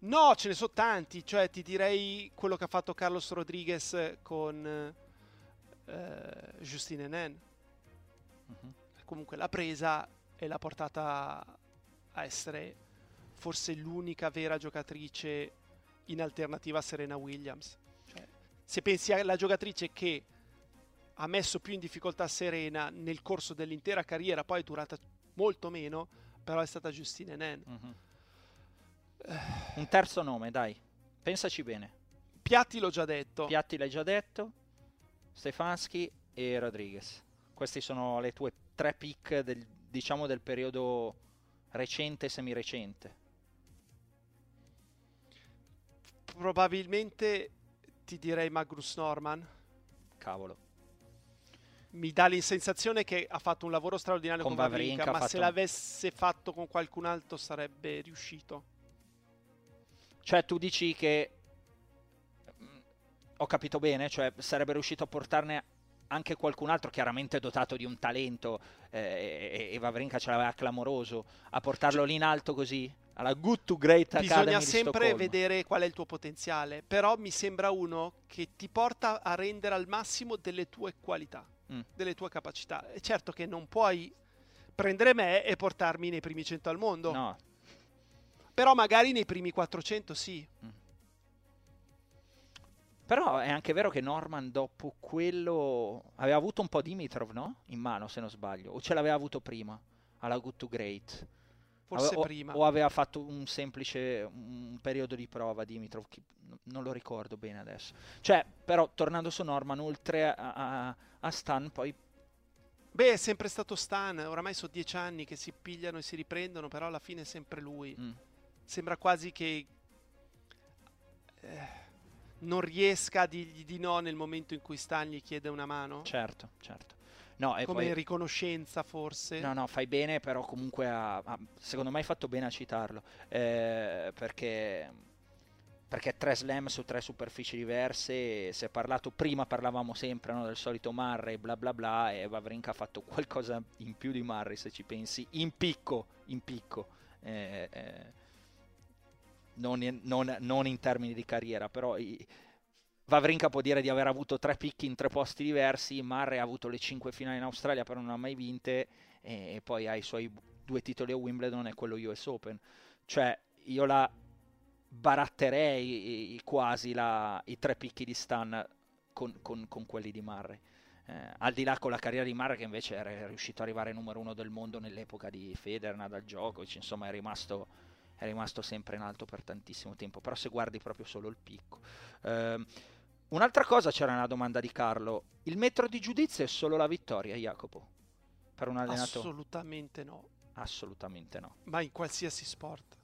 Speaker 3: No, ce ne sono tanti, cioè ti direi quello che ha fatto Carlos Rodriguez con eh, Justine Nen. Uh-huh. Comunque l'ha presa e l'ha portata a essere forse l'unica vera giocatrice in alternativa a Serena Williams. Cioè, se pensi alla giocatrice che ha messo più in difficoltà Serena nel corso dell'intera carriera, poi è durata molto meno, però è stata Justine Nen. Uh-huh.
Speaker 1: Un terzo nome, dai, pensaci bene.
Speaker 3: Piatti l'ho già detto.
Speaker 1: Piatti l'hai già detto, Stefanski e Rodriguez. Queste sono le tue tre pick del, diciamo del periodo recente e semirecente?
Speaker 3: Probabilmente ti direi Magnus Norman.
Speaker 1: Cavolo.
Speaker 3: Mi dà la sensazione che ha fatto un lavoro straordinario con, con Vavrinka, ma se l'avesse fatto con qualcun altro sarebbe riuscito.
Speaker 1: Cioè tu dici che mm, ho capito bene, cioè sarebbe riuscito a portarne anche qualcun altro chiaramente dotato di un talento eh, e, Vavrinka ce l'aveva clamoroso a portarlo lì in alto così alla good to great
Speaker 3: Academy bisogna sempre vedere qual è il tuo potenziale però mi sembra uno che ti porta a rendere al massimo delle tue qualità mm. delle tue capacità e certo che non puoi prendere me e portarmi nei primi 100 al mondo.
Speaker 1: No.
Speaker 3: Però magari nei primi 400 sì. Mm.
Speaker 1: Però è anche vero che Norman dopo quello aveva avuto un po' Dimitrov, no? In mano, se non sbaglio. O ce l'aveva avuto prima, alla Good to Great.
Speaker 3: Forse
Speaker 1: o,
Speaker 3: prima.
Speaker 1: O aveva fatto un semplice un periodo di prova Dimitrov, non lo ricordo bene adesso. Cioè, però, tornando su Norman, oltre a, a, a Stan, poi...
Speaker 3: Beh, è sempre stato Stan, oramai sono dieci anni che si pigliano e si riprendono, però alla fine è sempre lui. Mm. Sembra quasi che... Eh non riesca a dirgli di no nel momento in cui Stan gli chiede una mano?
Speaker 1: Certo, certo. No,
Speaker 3: Come
Speaker 1: poi...
Speaker 3: riconoscenza forse?
Speaker 1: No, no, fai bene, però comunque ha, ha, secondo me hai fatto bene a citarlo, eh, perché, perché tre slam su tre superfici diverse, si è parlato, prima parlavamo sempre no, del solito Murray, bla bla bla, e Vavrinka ha fatto qualcosa in più di Murray se ci pensi, in picco, in picco. Eh, eh, non non, non in termini di carriera, però i, Vavrinka può dire di aver avuto tre picchi in tre posti diversi, Murray ha avuto le cinque finali in Australia però non ha mai vinte e poi ha i suoi due titoli a Wimbledon e quello US Open. Cioè io la baratterei quasi la, i tre picchi di Stan con, con, con quelli di Murray. Eh, al di là con la carriera di Murray che invece era riuscito ad arrivare numero uno del mondo nell'epoca di Federer, Nadal, Djokovic, insomma è rimasto è rimasto sempre in alto per tantissimo tempo, però se guardi proprio solo il picco. Eh, un'altra cosa c'era una domanda di Carlo, il metro di giudizio è solo la vittoria, Jacopo? Per un allenatore?
Speaker 3: Assolutamente no.
Speaker 1: Assolutamente no.
Speaker 3: Ma in qualsiasi sport.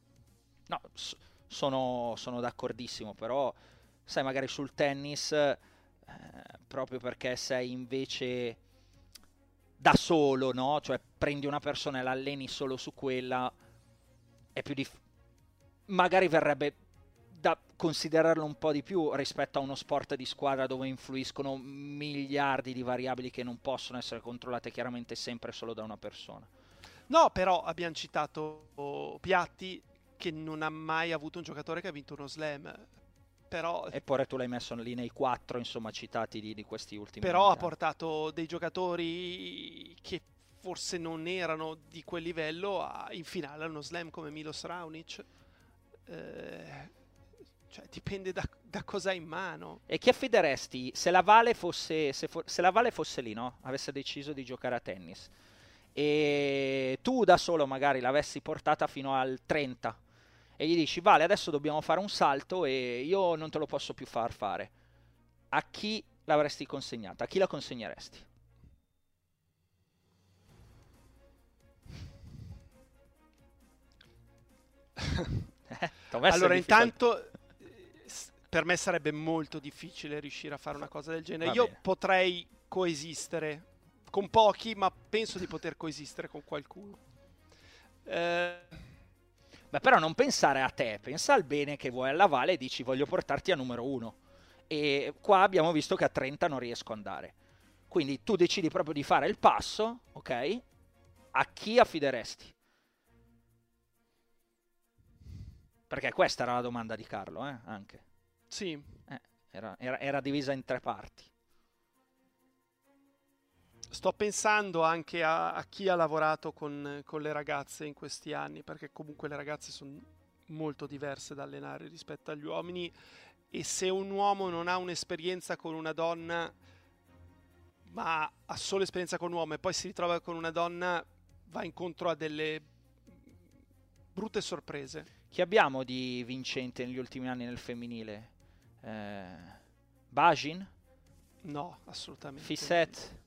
Speaker 1: No, s- sono, sono, d'accordissimo, però sai magari sul tennis, eh, proprio perché sei invece da solo, no? Cioè prendi una persona e l'alleni solo su quella, è più difficile magari verrebbe da considerarlo un po' di più rispetto a uno sport di squadra dove influiscono miliardi di variabili che non possono essere controllate chiaramente sempre solo da una persona.
Speaker 3: No, però abbiamo citato Piatti che non ha mai avuto un giocatore che ha vinto uno slam. Però...
Speaker 1: Eppure tu l'hai messo lì nei quattro insomma, citati di, di questi ultimi
Speaker 3: Però ha portato dei giocatori che forse non erano di quel livello a, in finale a uno slam come Milos Raonic eh, cioè, dipende da, da cosa hai in mano.
Speaker 1: E chi affideresti se la Vale fosse, se fo- se la Vale fosse lì, no? Avesse deciso di giocare a tennis e tu da solo magari l'avessi portata fino al 30 e gli dici Vale adesso dobbiamo fare un salto e io non te lo posso più far fare a chi l'avresti consegnata? a chi la consegneresti? [LAUGHS]
Speaker 3: allora, intanto per me sarebbe molto difficile riuscire a fare una cosa del genere. Io potrei coesistere con pochi, ma penso di poter coesistere con qualcuno.
Speaker 1: Eh... Beh, però non pensare a te, pensa al bene che vuoi alla Vale e dici voglio portarti a numero uno. E qua abbiamo visto che a 30 non riesco ad andare. Quindi tu decidi proprio di fare il passo, ok? A chi affideresti? Perché questa era la domanda di Carlo, eh? Anche.
Speaker 3: Sì.
Speaker 1: Eh, era, era, era, divisa in tre parti.
Speaker 3: Sto pensando anche a, a chi ha lavorato con, con, le ragazze in questi anni, perché comunque le ragazze sono molto diverse da allenare rispetto agli uomini e se un uomo non ha un'esperienza con una donna, ma ha solo esperienza con un uomo e poi si ritrova con una donna, va incontro a delle brutte sorprese.
Speaker 1: Chi abbiamo di vincente negli ultimi anni nel femminile? Eh, Bajin?
Speaker 3: No, assolutamente.
Speaker 1: Fisset?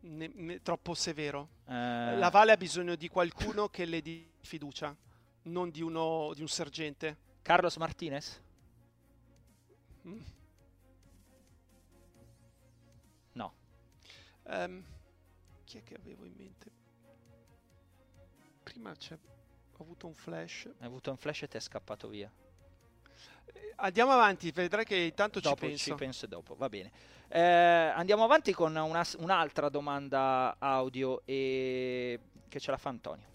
Speaker 3: Ne, ne, troppo severo. Eh... La Vale ha bisogno di qualcuno che le dia fiducia, non di, uno, di un sergente.
Speaker 1: Carlos Martinez? Mm. No.
Speaker 3: Um, chi è che avevo in mente? Prima c'è ho avuto un flash.
Speaker 1: Hai avuto un flash e ti è scappato via.
Speaker 3: Eh, andiamo avanti, vedrai che intanto
Speaker 1: dopo,
Speaker 3: ci penso.
Speaker 1: Ci penso dopo, va bene. Eh, andiamo avanti con una, un'altra domanda audio e... che ce la fa Antonio.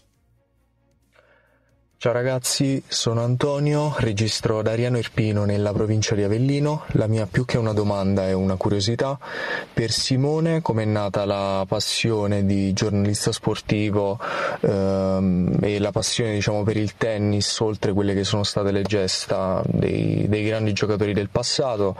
Speaker 5: Ciao ragazzi, sono Antonio, registro da Ariano Irpino nella provincia di Avellino. La mia più che una domanda è una curiosità. Per Simone, com'è nata la passione di giornalista sportivo ehm, e la passione diciamo, per il tennis, oltre quelle che sono state le gesta dei, dei grandi giocatori del passato?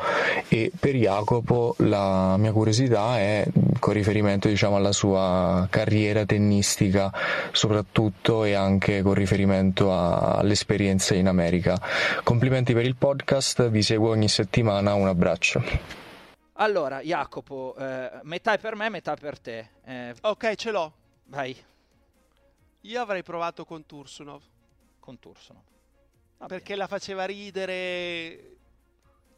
Speaker 5: E per Jacopo la mia curiosità è con riferimento diciamo, alla sua carriera tennistica soprattutto e anche con riferimento all'esperienza in America. Complimenti per il podcast, vi seguo ogni settimana, un abbraccio.
Speaker 1: Allora, Jacopo, eh, metà è per me, metà per te.
Speaker 3: Eh, ok, ce l'ho.
Speaker 1: Vai.
Speaker 3: Io avrei provato con Tursunov.
Speaker 1: Con Tursunov.
Speaker 3: Va perché bene. la faceva ridere,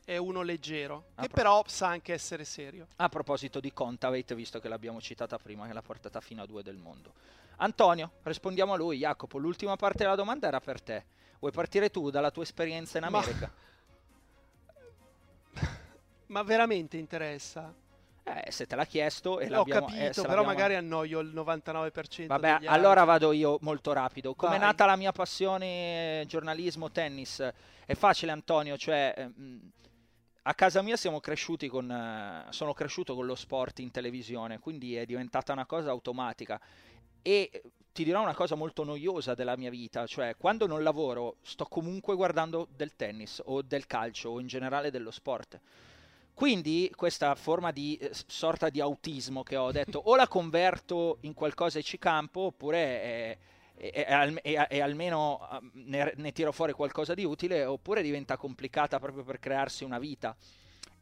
Speaker 3: è uno leggero, a che pro- però sa anche essere serio.
Speaker 1: A proposito di Contaveit, visto che l'abbiamo citata prima, che l'ha portata fino a due del mondo. Antonio, rispondiamo a lui. Jacopo, l'ultima parte della domanda era per te. Vuoi partire tu dalla tua esperienza in America?
Speaker 3: Ma, [LAUGHS] Ma veramente interessa?
Speaker 1: Eh, se te l'ha chiesto e
Speaker 3: Ho
Speaker 1: l'abbiamo...
Speaker 3: capito, eh, però magari annoio il 99%
Speaker 1: Vabbè, allora vado io molto rapido. Come è nata la mia passione giornalismo, tennis? È facile Antonio, cioè... Ehm, a casa mia siamo cresciuti con, uh, sono cresciuto con lo sport in televisione, quindi è diventata una cosa automatica. E ti dirò una cosa molto noiosa della mia vita, cioè quando non lavoro sto comunque guardando del tennis o del calcio o in generale dello sport. Quindi questa forma di eh, sorta di autismo che ho detto o la converto in qualcosa e ci campo oppure è, è, è, è almeno um, ne, ne, tiro fuori qualcosa di utile oppure diventa complicata proprio per crearsi una vita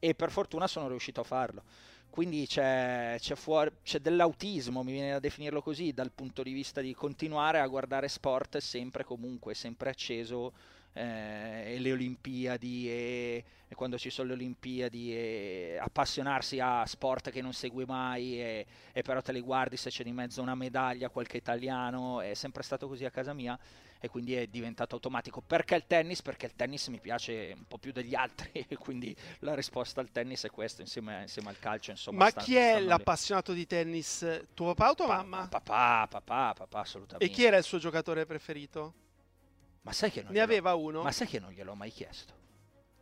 Speaker 1: e per fortuna sono riuscito a farlo quindi c'è, c'è, fuori, c'è, dell'autismo, mi viene da definirlo così, dal punto di vista di continuare a guardare sport sempre comunque, sempre acceso, eh, e le Olimpiadi, e, e, quando ci sono le Olimpiadi, e appassionarsi a sport che non segui mai, e, e però te li guardi se c'è di mezzo una medaglia, qualche italiano, è sempre stato così a casa mia e quindi è diventato automatico. Perché il tennis? Perché il tennis mi piace un po' più degli altri [LAUGHS] e quindi la risposta al tennis è questa insieme, insieme al calcio. Insomma,
Speaker 3: Ma sta, chi è l'appassionato lì. di tennis? Tuo papà o tua pa- mamma?
Speaker 1: Papà, papà, papà, assolutamente.
Speaker 3: E chi era il suo giocatore preferito?
Speaker 1: Ma sai che non
Speaker 3: ne aveva uno?
Speaker 1: Ma sai che non gliel'ho mai chiesto?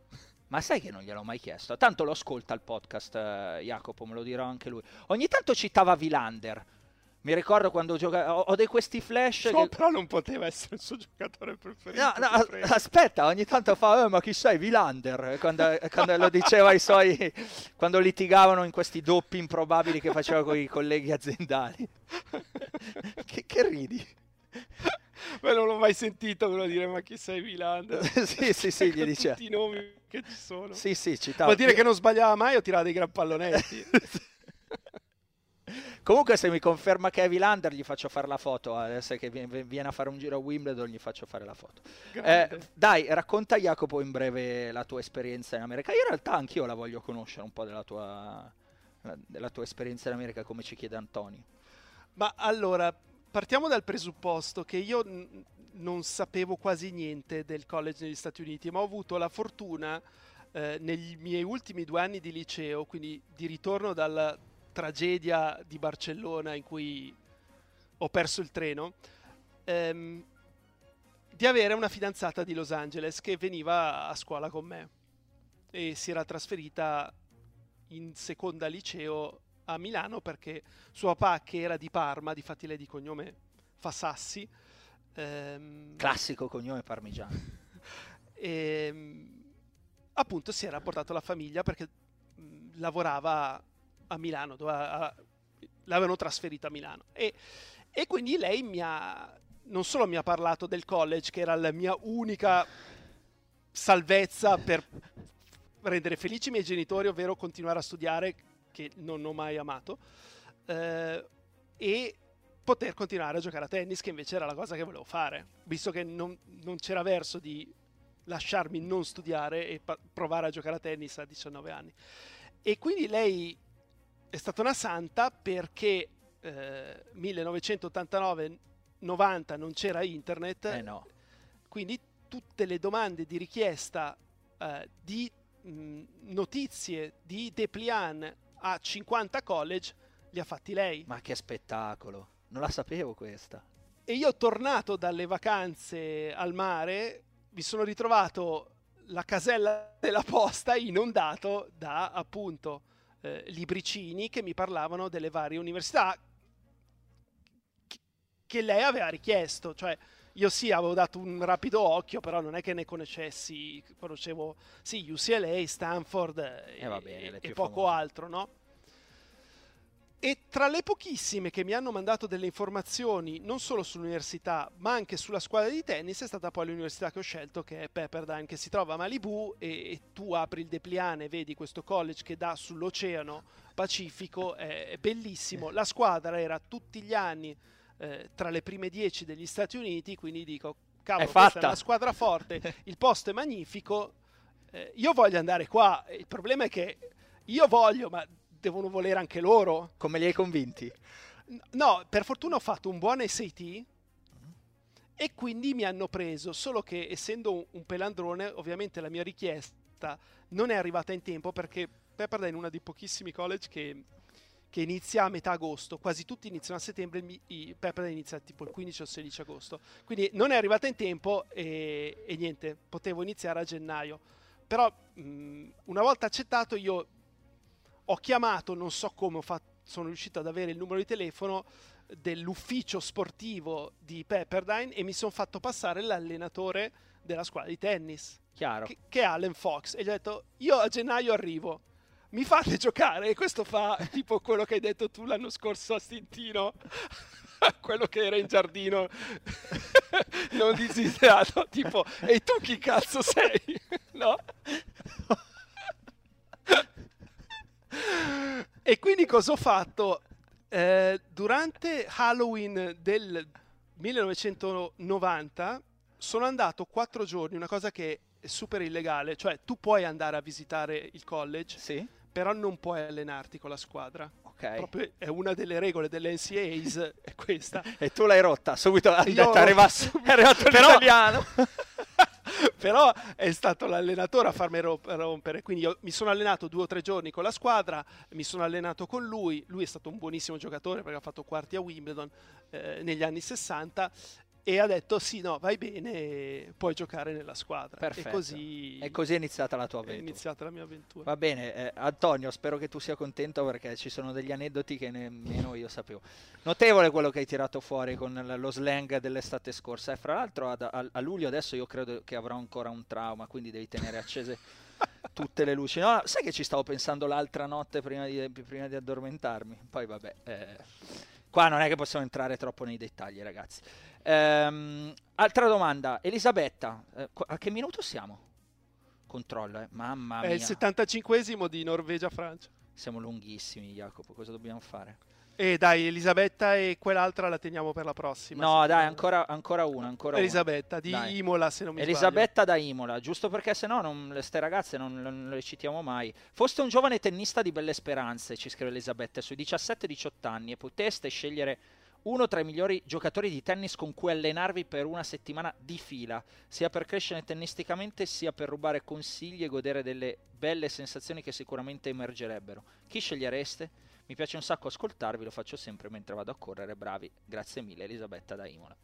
Speaker 1: [LAUGHS] Ma sai che non gliel'ho mai chiesto? Tanto lo ascolta il podcast, eh, Jacopo, me lo dirò anche lui. Ogni tanto citava Vilander mi ricordo quando giocava. Ho, dei questi flash. Che...
Speaker 3: però non poteva essere il suo giocatore preferito.
Speaker 1: No, no, aspetta, ogni tanto fa, eh, ma chi sei? Vilander. Quando, quando lo diceva ai suoi. [LAUGHS] quando litigavano in questi doppi improbabili che faceva con i colleghi aziendali. [LAUGHS] che, che ridi?
Speaker 3: Beh, non l'ho mai sentito quello dire ma chi sei Vilander? [LAUGHS]
Speaker 1: sì, sì, sì, gli diceva.
Speaker 3: Tutti i nomi che ci sono.
Speaker 1: Sì, sì, citava.
Speaker 3: Vuol dire che non sbagliava mai o tirava dei gran pallonetti.
Speaker 1: Comunque, se mi conferma che è Vilander, gli faccio fare la foto. Adesso che viene a fare un giro a Wimbledon, gli faccio fare la foto. Eh, dai, racconta Jacopo in breve la tua esperienza in America. Io in realtà anch'io la voglio conoscere un po' della tua, della tua esperienza in America, come ci chiede Antonio.
Speaker 3: Ma allora, partiamo dal presupposto che io n- non sapevo quasi niente del college negli Stati Uniti, ma ho avuto la fortuna eh, negli miei ultimi due anni di liceo, quindi di ritorno dalla tragedia di Barcellona in cui ho perso il treno, ehm, di avere una fidanzata di Los Angeles che veniva a scuola con me e si era trasferita in seconda liceo a Milano perché suo papà che era di Parma, di fatti lei di cognome fa Sassi.
Speaker 1: Ehm, Classico cognome parmigiano.
Speaker 3: e, [LAUGHS] ehm, appunto si era portato la famiglia perché mh, lavorava a Milano, dove a, l'avevano trasferita a Milano. E, e quindi lei mi ha, non solo mi ha parlato del college, che era la mia unica salvezza per rendere felici i miei genitori, ovvero continuare a studiare, che non ho mai amato, eh, e poter continuare a giocare a tennis, che invece era la cosa che volevo fare, visto che non, non c'era verso di lasciarmi non studiare e pa- provare a giocare a tennis a 19 anni. E quindi lei è stata una santa perché eh, 1989-90 non c'era internet,
Speaker 1: eh no.
Speaker 3: quindi tutte le domande di richiesta eh, di mh, notizie di Deplian a 50 college li ha fatti lei.
Speaker 1: Ma che spettacolo! Non la sapevo questa.
Speaker 3: E io tornato dalle vacanze al mare mi sono ritrovato la casella della posta inondato da appunto eh, libricini che mi parlavano delle varie università che lei aveva richiesto, cioè io sì avevo dato un rapido occhio, però non è che ne conoscessi, conoscevo sì UCLA, Stanford e, eh, bene, e poco altro, no? E tra le pochissime che mi hanno mandato delle informazioni, non solo sull'università, ma anche sulla squadra di tennis, è stata poi l'università che ho scelto, che è Pepperdine, che si trova a Malibu, e, e tu apri il depliane, vedi questo college che dà sull'oceano Pacifico, è, è bellissimo. La squadra era tutti gli anni eh, tra le prime dieci degli Stati Uniti, quindi dico, cavolo, è questa è una squadra forte, [LAUGHS] il posto è magnifico, eh, io voglio andare qua, il problema è che io voglio, ma devono volere anche loro.
Speaker 1: Come li hai convinti?
Speaker 3: No, per fortuna ho fatto un buon SAT e quindi mi hanno preso, solo che essendo un pelandrone, ovviamente la mia richiesta non è arrivata in tempo perché Pepperdine è uno dei pochissimi college che, che, inizia a metà agosto, quasi tutti iniziano a settembre, il Pepperdine inizia tipo il 15 o 16 agosto, quindi non è arrivata in tempo e, e niente, potevo iniziare a gennaio. Però mh, una volta accettato io ho chiamato, non so come fatto, sono riuscito ad avere il numero di telefono dell'ufficio sportivo di Pepperdine e mi sono fatto passare l'allenatore della squadra di tennis.
Speaker 1: Chiaro.
Speaker 3: Che, che, è Allen Fox. E gli ho detto, io a gennaio arrivo, mi fate [LAUGHS] giocare? E questo fa tipo quello che hai detto tu l'anno scorso a Stintino. [LAUGHS] quello che era in giardino [LAUGHS] non desiderato tipo e tu chi cazzo sei no e quindi cosa ho fatto? Eh, durante Halloween del 1990 sono andato quattro giorni, una cosa che è super illegale, cioè tu puoi andare a visitare il college,
Speaker 1: sì.
Speaker 3: però non puoi allenarti con la squadra.
Speaker 1: Ok.
Speaker 3: Proprio è una delle regole delle NCAs, è questa. [LAUGHS]
Speaker 1: e tu l'hai rotta, subito detto, [LAUGHS] è arrivato, [LAUGHS] è arrivato l'italiano. [LAUGHS]
Speaker 3: però è stato l'allenatore a farmi rompere. Quindi io mi sono allenato due o tre giorni con la squadra, mi sono allenato con lui. Lui è stato un buonissimo giocatore perché ha fatto quarti a Wimbledon eh, negli anni 60 e ha detto sì, no, vai bene, puoi giocare nella squadra.
Speaker 1: Perfetto.
Speaker 3: E così,
Speaker 1: e così è iniziata la tua avventura.
Speaker 3: È iniziata la mia avventura.
Speaker 1: Va bene, eh, Antonio, spero che tu sia contento perché ci sono degli aneddoti che nemmeno io sapevo. Notevole quello che hai tirato fuori con lo slang dell'estate scorsa. E fra l'altro a, a, a luglio adesso io credo che avrò ancora un trauma, quindi devi tenere accese [LAUGHS] tutte le luci. No, sai che ci stavo pensando l'altra notte prima di, prima di addormentarmi? Poi vabbè, eh, qua non è che possiamo entrare troppo nei dettagli, ragazzi. Ehm, altra domanda, Elisabetta, eh, a che minuto siamo? Controllo, eh. mamma mia.
Speaker 3: È il 75esimo di Norvegia-Francia.
Speaker 1: Siamo lunghissimi, Jacopo, cosa dobbiamo fare?
Speaker 3: E dai, Elisabetta e quell'altra la teniamo per la prossima.
Speaker 1: No, dai, ancora, ancora, una. Ancora
Speaker 3: Elisabetta,
Speaker 1: una.
Speaker 3: di
Speaker 1: dai.
Speaker 3: Imola, se non mi
Speaker 1: Elisabetta
Speaker 3: sbaglio.
Speaker 1: da Imola, giusto perché se no non, queste ragazze non, non, le citiamo mai. Foste un giovane tennista di belle speranze, ci scrive Elisabetta, sui 17-18 anni e poteste scegliere uno tra i migliori giocatori di tennis con cui allenarvi per una settimana di fila, sia per crescere tennisticamente sia per rubare consigli e godere delle belle sensazioni che sicuramente emergerebbero. Chi scegliereste? Mi piace un sacco ascoltarvi, lo faccio sempre mentre vado a correre, bravi. Grazie mille Elisabetta da Imola.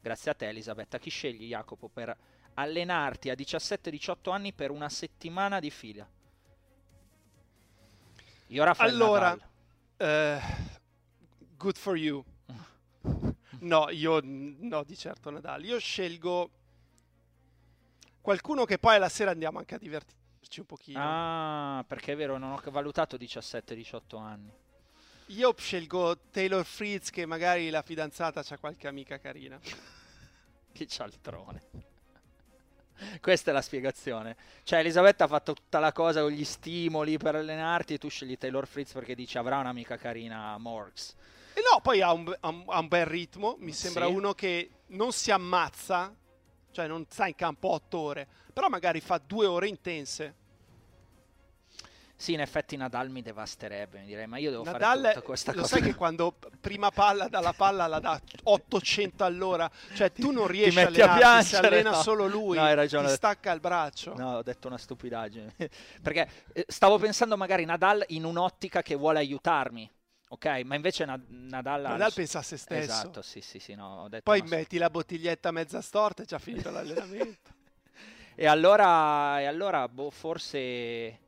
Speaker 1: Grazie a te Elisabetta. Chi scegli Jacopo per allenarti a 17-18 anni per una settimana di fila? Io Rafael
Speaker 3: Allora, uh, good for you. No, io no, di certo Nadal. Io scelgo qualcuno che poi alla sera andiamo anche a divertirci un pochino.
Speaker 1: Ah, perché è vero, non ho valutato 17-18 anni.
Speaker 3: Io scelgo Taylor Fritz che magari la fidanzata c'ha qualche amica carina. [LAUGHS]
Speaker 1: che cialtrone. Questa è la spiegazione. Cioè, Elisabetta ha fatto tutta la cosa con gli stimoli per allenarti e tu scegli Taylor Fritz perché dici avrà un'amica carina Morgs.
Speaker 3: E no, poi ha un, ha un bel ritmo, mi sembra
Speaker 1: Sì.
Speaker 3: uno che non si ammazza, cioè non sta in campo otto ore, però magari fa due ore intense.
Speaker 1: Sì, in effetti Nadal mi devasterebbe, mi direi, ma io devo
Speaker 3: Nadal,
Speaker 1: fare tutta questa
Speaker 3: lo
Speaker 1: cosa.
Speaker 3: sai che [LAUGHS] quando prima palla dalla palla la dà 800 all'ora, cioè tu non riesci a
Speaker 1: metti a
Speaker 3: allenarti, si
Speaker 1: piangere,
Speaker 3: allena
Speaker 1: no.
Speaker 3: solo lui,
Speaker 1: No, hai ragione.
Speaker 3: ti stacca il braccio.
Speaker 1: No, ho detto una stupidaggine. [LAUGHS] Perché eh, stavo pensando magari Nadal in un'ottica che vuole aiutarmi. Ok, ma invece Nad- Nadal...
Speaker 3: Nadal pensa a se stesso.
Speaker 1: Esatto, sì, sì, sì, no,
Speaker 3: Poi metti la bottiglietta mezza storta e già finito [LAUGHS] l'allenamento.
Speaker 1: E allora, e allora boh, forse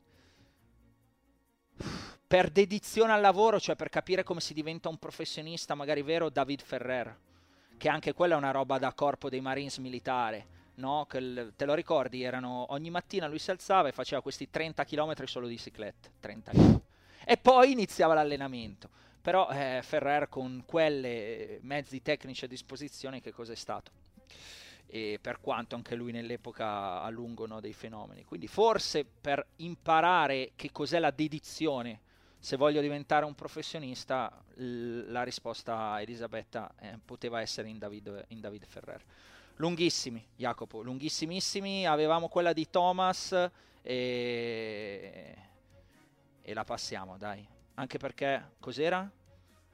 Speaker 1: per dedizione al lavoro, cioè per capire come si diventa un professionista, magari vero, David Ferrer, che anche quella è una roba da corpo dei Marines militare. No? Che te lo ricordi? Erano, ogni mattina lui si alzava e faceva questi 30 km solo di cicletta. 30 km. E poi iniziava l'allenamento. Però eh, Ferrer con quelle mezzi tecnici a disposizione, che cos'è stato? E per quanto anche lui nell'epoca a lungo no, dei fenomeni. Quindi forse per imparare che cos'è la dedizione, se voglio diventare un professionista, l- la risposta a Elisabetta eh, poteva essere in David, in David Ferrer. Lunghissimi, Jacopo, lunghissimissimi. Avevamo quella di Thomas e... e la passiamo, dai. Anche perché, cos'era?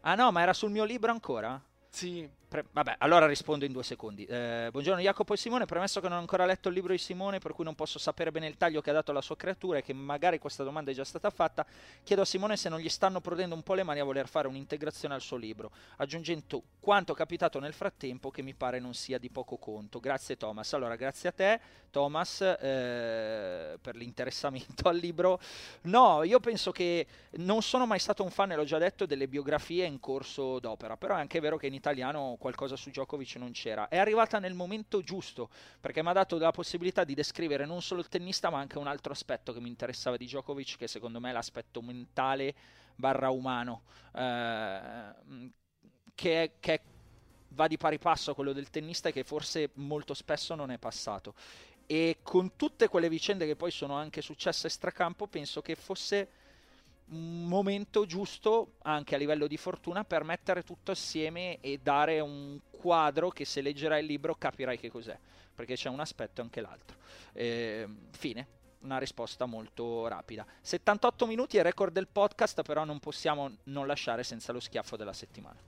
Speaker 1: Ah no, ma era sul mio libro ancora?
Speaker 3: Sì,
Speaker 1: Pre- vabbè, allora rispondo in due secondi. Eh, buongiorno Jacopo e Simone, premesso che non ho ancora letto il libro di Simone, per cui non posso sapere bene il taglio che ha dato alla sua creatura e che magari questa domanda è già stata fatta, chiedo a Simone se non gli stanno prodendo un po' le mani a voler fare un'integrazione al suo libro, aggiungendo quanto capitato nel frattempo che mi pare non sia di poco conto. Grazie Thomas. Allora, grazie a te Thomas eh, per l'interessamento al libro. No, io penso che non sono mai stato un fan, l'ho già detto, delle biografie in corso d'opera, però è anche vero che in italiano qualcosa su Djokovic non c'era. È arrivata nel momento giusto, perché mi ha dato la possibilità di descrivere non solo il tennista, ma anche un altro aspetto che mi interessava di Djokovic, che secondo me è l'aspetto mentale barra umano, eh, che, che va di pari passo a quello del tennista e che forse molto spesso non è passato. E con tutte quelle vicende che poi sono anche successe stracampo, penso che fosse momento giusto anche a livello di fortuna per mettere tutto assieme e dare un quadro che se leggerai il libro capirai che cos'è, perché c'è un aspetto e anche l'altro. Eh, fine. Una risposta molto rapida. 78 minuti è il record del podcast, però non possiamo non lasciare senza lo schiaffo della settimana.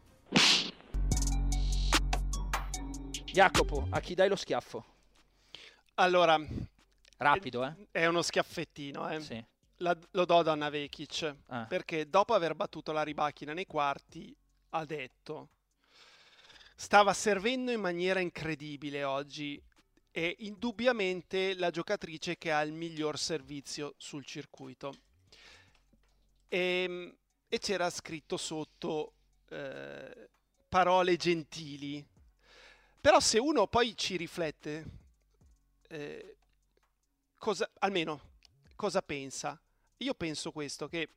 Speaker 1: Jacopo, a chi dai lo schiaffo?
Speaker 3: allora,
Speaker 1: Rapido, eh?
Speaker 3: è uno schiaffettino, eh.
Speaker 1: Sì.
Speaker 3: La- lo do da Navekic,
Speaker 1: Ah.
Speaker 3: perché dopo aver battuto la ribacchina nei quarti ha detto stava servendo in maniera incredibile oggi è indubbiamente la giocatrice che ha il miglior servizio sul circuito. E, e c'era scritto sotto eh, parole gentili. Però se uno poi ci riflette, eh, cosa, almeno cosa pensa? Io penso questo, che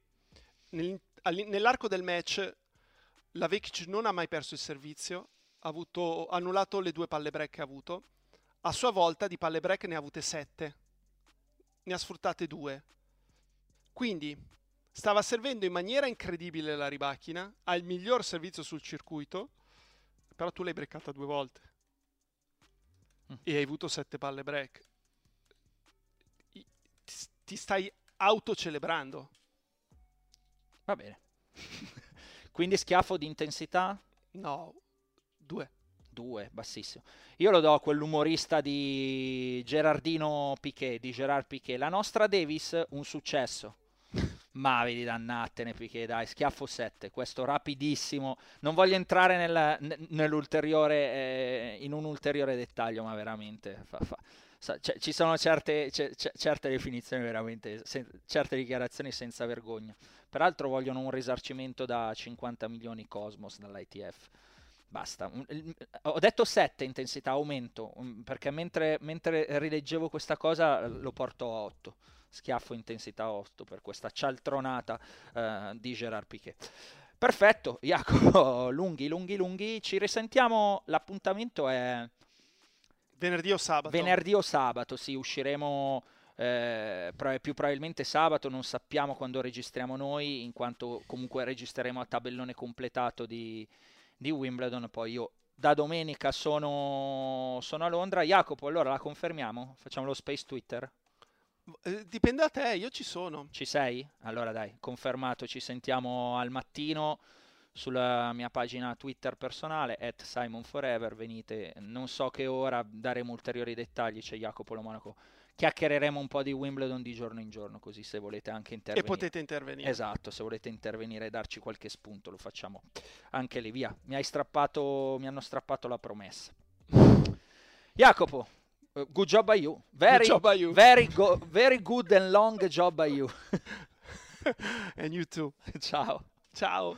Speaker 3: nel- nell'arco del match la Vekic non ha mai perso il servizio, ha avuto, annullato le due palle break che ha avuto, a sua volta di palle break ne ha avute sette, ne ha sfruttate due. Quindi stava servendo in maniera incredibile la ribacchina, ha il miglior servizio sul circuito, però tu l'hai breccata due volte e hai avuto sette palle break. Ti stai autocelebrando.
Speaker 1: Va bene. [LAUGHS] Quindi schiaffo di intensità?
Speaker 3: No, due.
Speaker 1: 2, bassissimo. Io lo do a quell'umorista di Gerardino Piquet, di Gerard Piquet. La nostra Davis, un successo. [LAUGHS] Ma vedi, dannatene Piquet, dai, schiaffo 7, questo rapidissimo. Non voglio entrare nel- ne- nell'ulteriore, eh, in un ulteriore dettaglio, ma veramente... fa- fa- cioè, ci sono certe, ce- ce- certe definizioni veramente, sen- certe dichiarazioni senza vergogna. Peraltro vogliono un risarcimento da 50 milioni Cosmos dall'ITF. Basta. Ho detto 7 intensità, aumento, um, perché mentre, mentre rileggevo questa cosa lo porto a 8. Schiaffo intensità 8 per questa cialtronata eh, di Gerard Piquet. Perfetto, Jacopo, [LAUGHS] lunghi, lunghi, lunghi. Ci risentiamo. L'appuntamento è
Speaker 3: Venerdì o sabato?
Speaker 1: venerdì o sabato. Sì, usciremo eh, più probabilmente sabato. Non sappiamo quando registriamo noi, in quanto comunque registreremo a tabellone completato di, di Wimbledon. Poi io da domenica sono, sono a Londra. Jacopo, allora la confermiamo? Facciamo lo space Twitter?
Speaker 3: Eh, dipende da te, io ci sono.
Speaker 1: Ci sei? Allora dai, confermato, ci sentiamo al mattino sulla mia pagina Twitter personale, at Simon Forever, venite, non so che ora, daremo ulteriori dettagli, c'è Jacopo Lo Monaco chiacchiereremo un po' di Wimbledon di giorno in giorno, così se volete anche intervenire.
Speaker 3: E potete intervenire.
Speaker 1: Esatto, se volete intervenire e darci qualche spunto, lo facciamo anche lì, via. Mi, hai strappato, mi hanno strappato la promessa. Jacopo, uh, good job by you. Very,
Speaker 3: good by you.
Speaker 1: Very, go- very good and long job by you. [LAUGHS]
Speaker 3: and you too.
Speaker 1: Ciao.
Speaker 3: Ciao.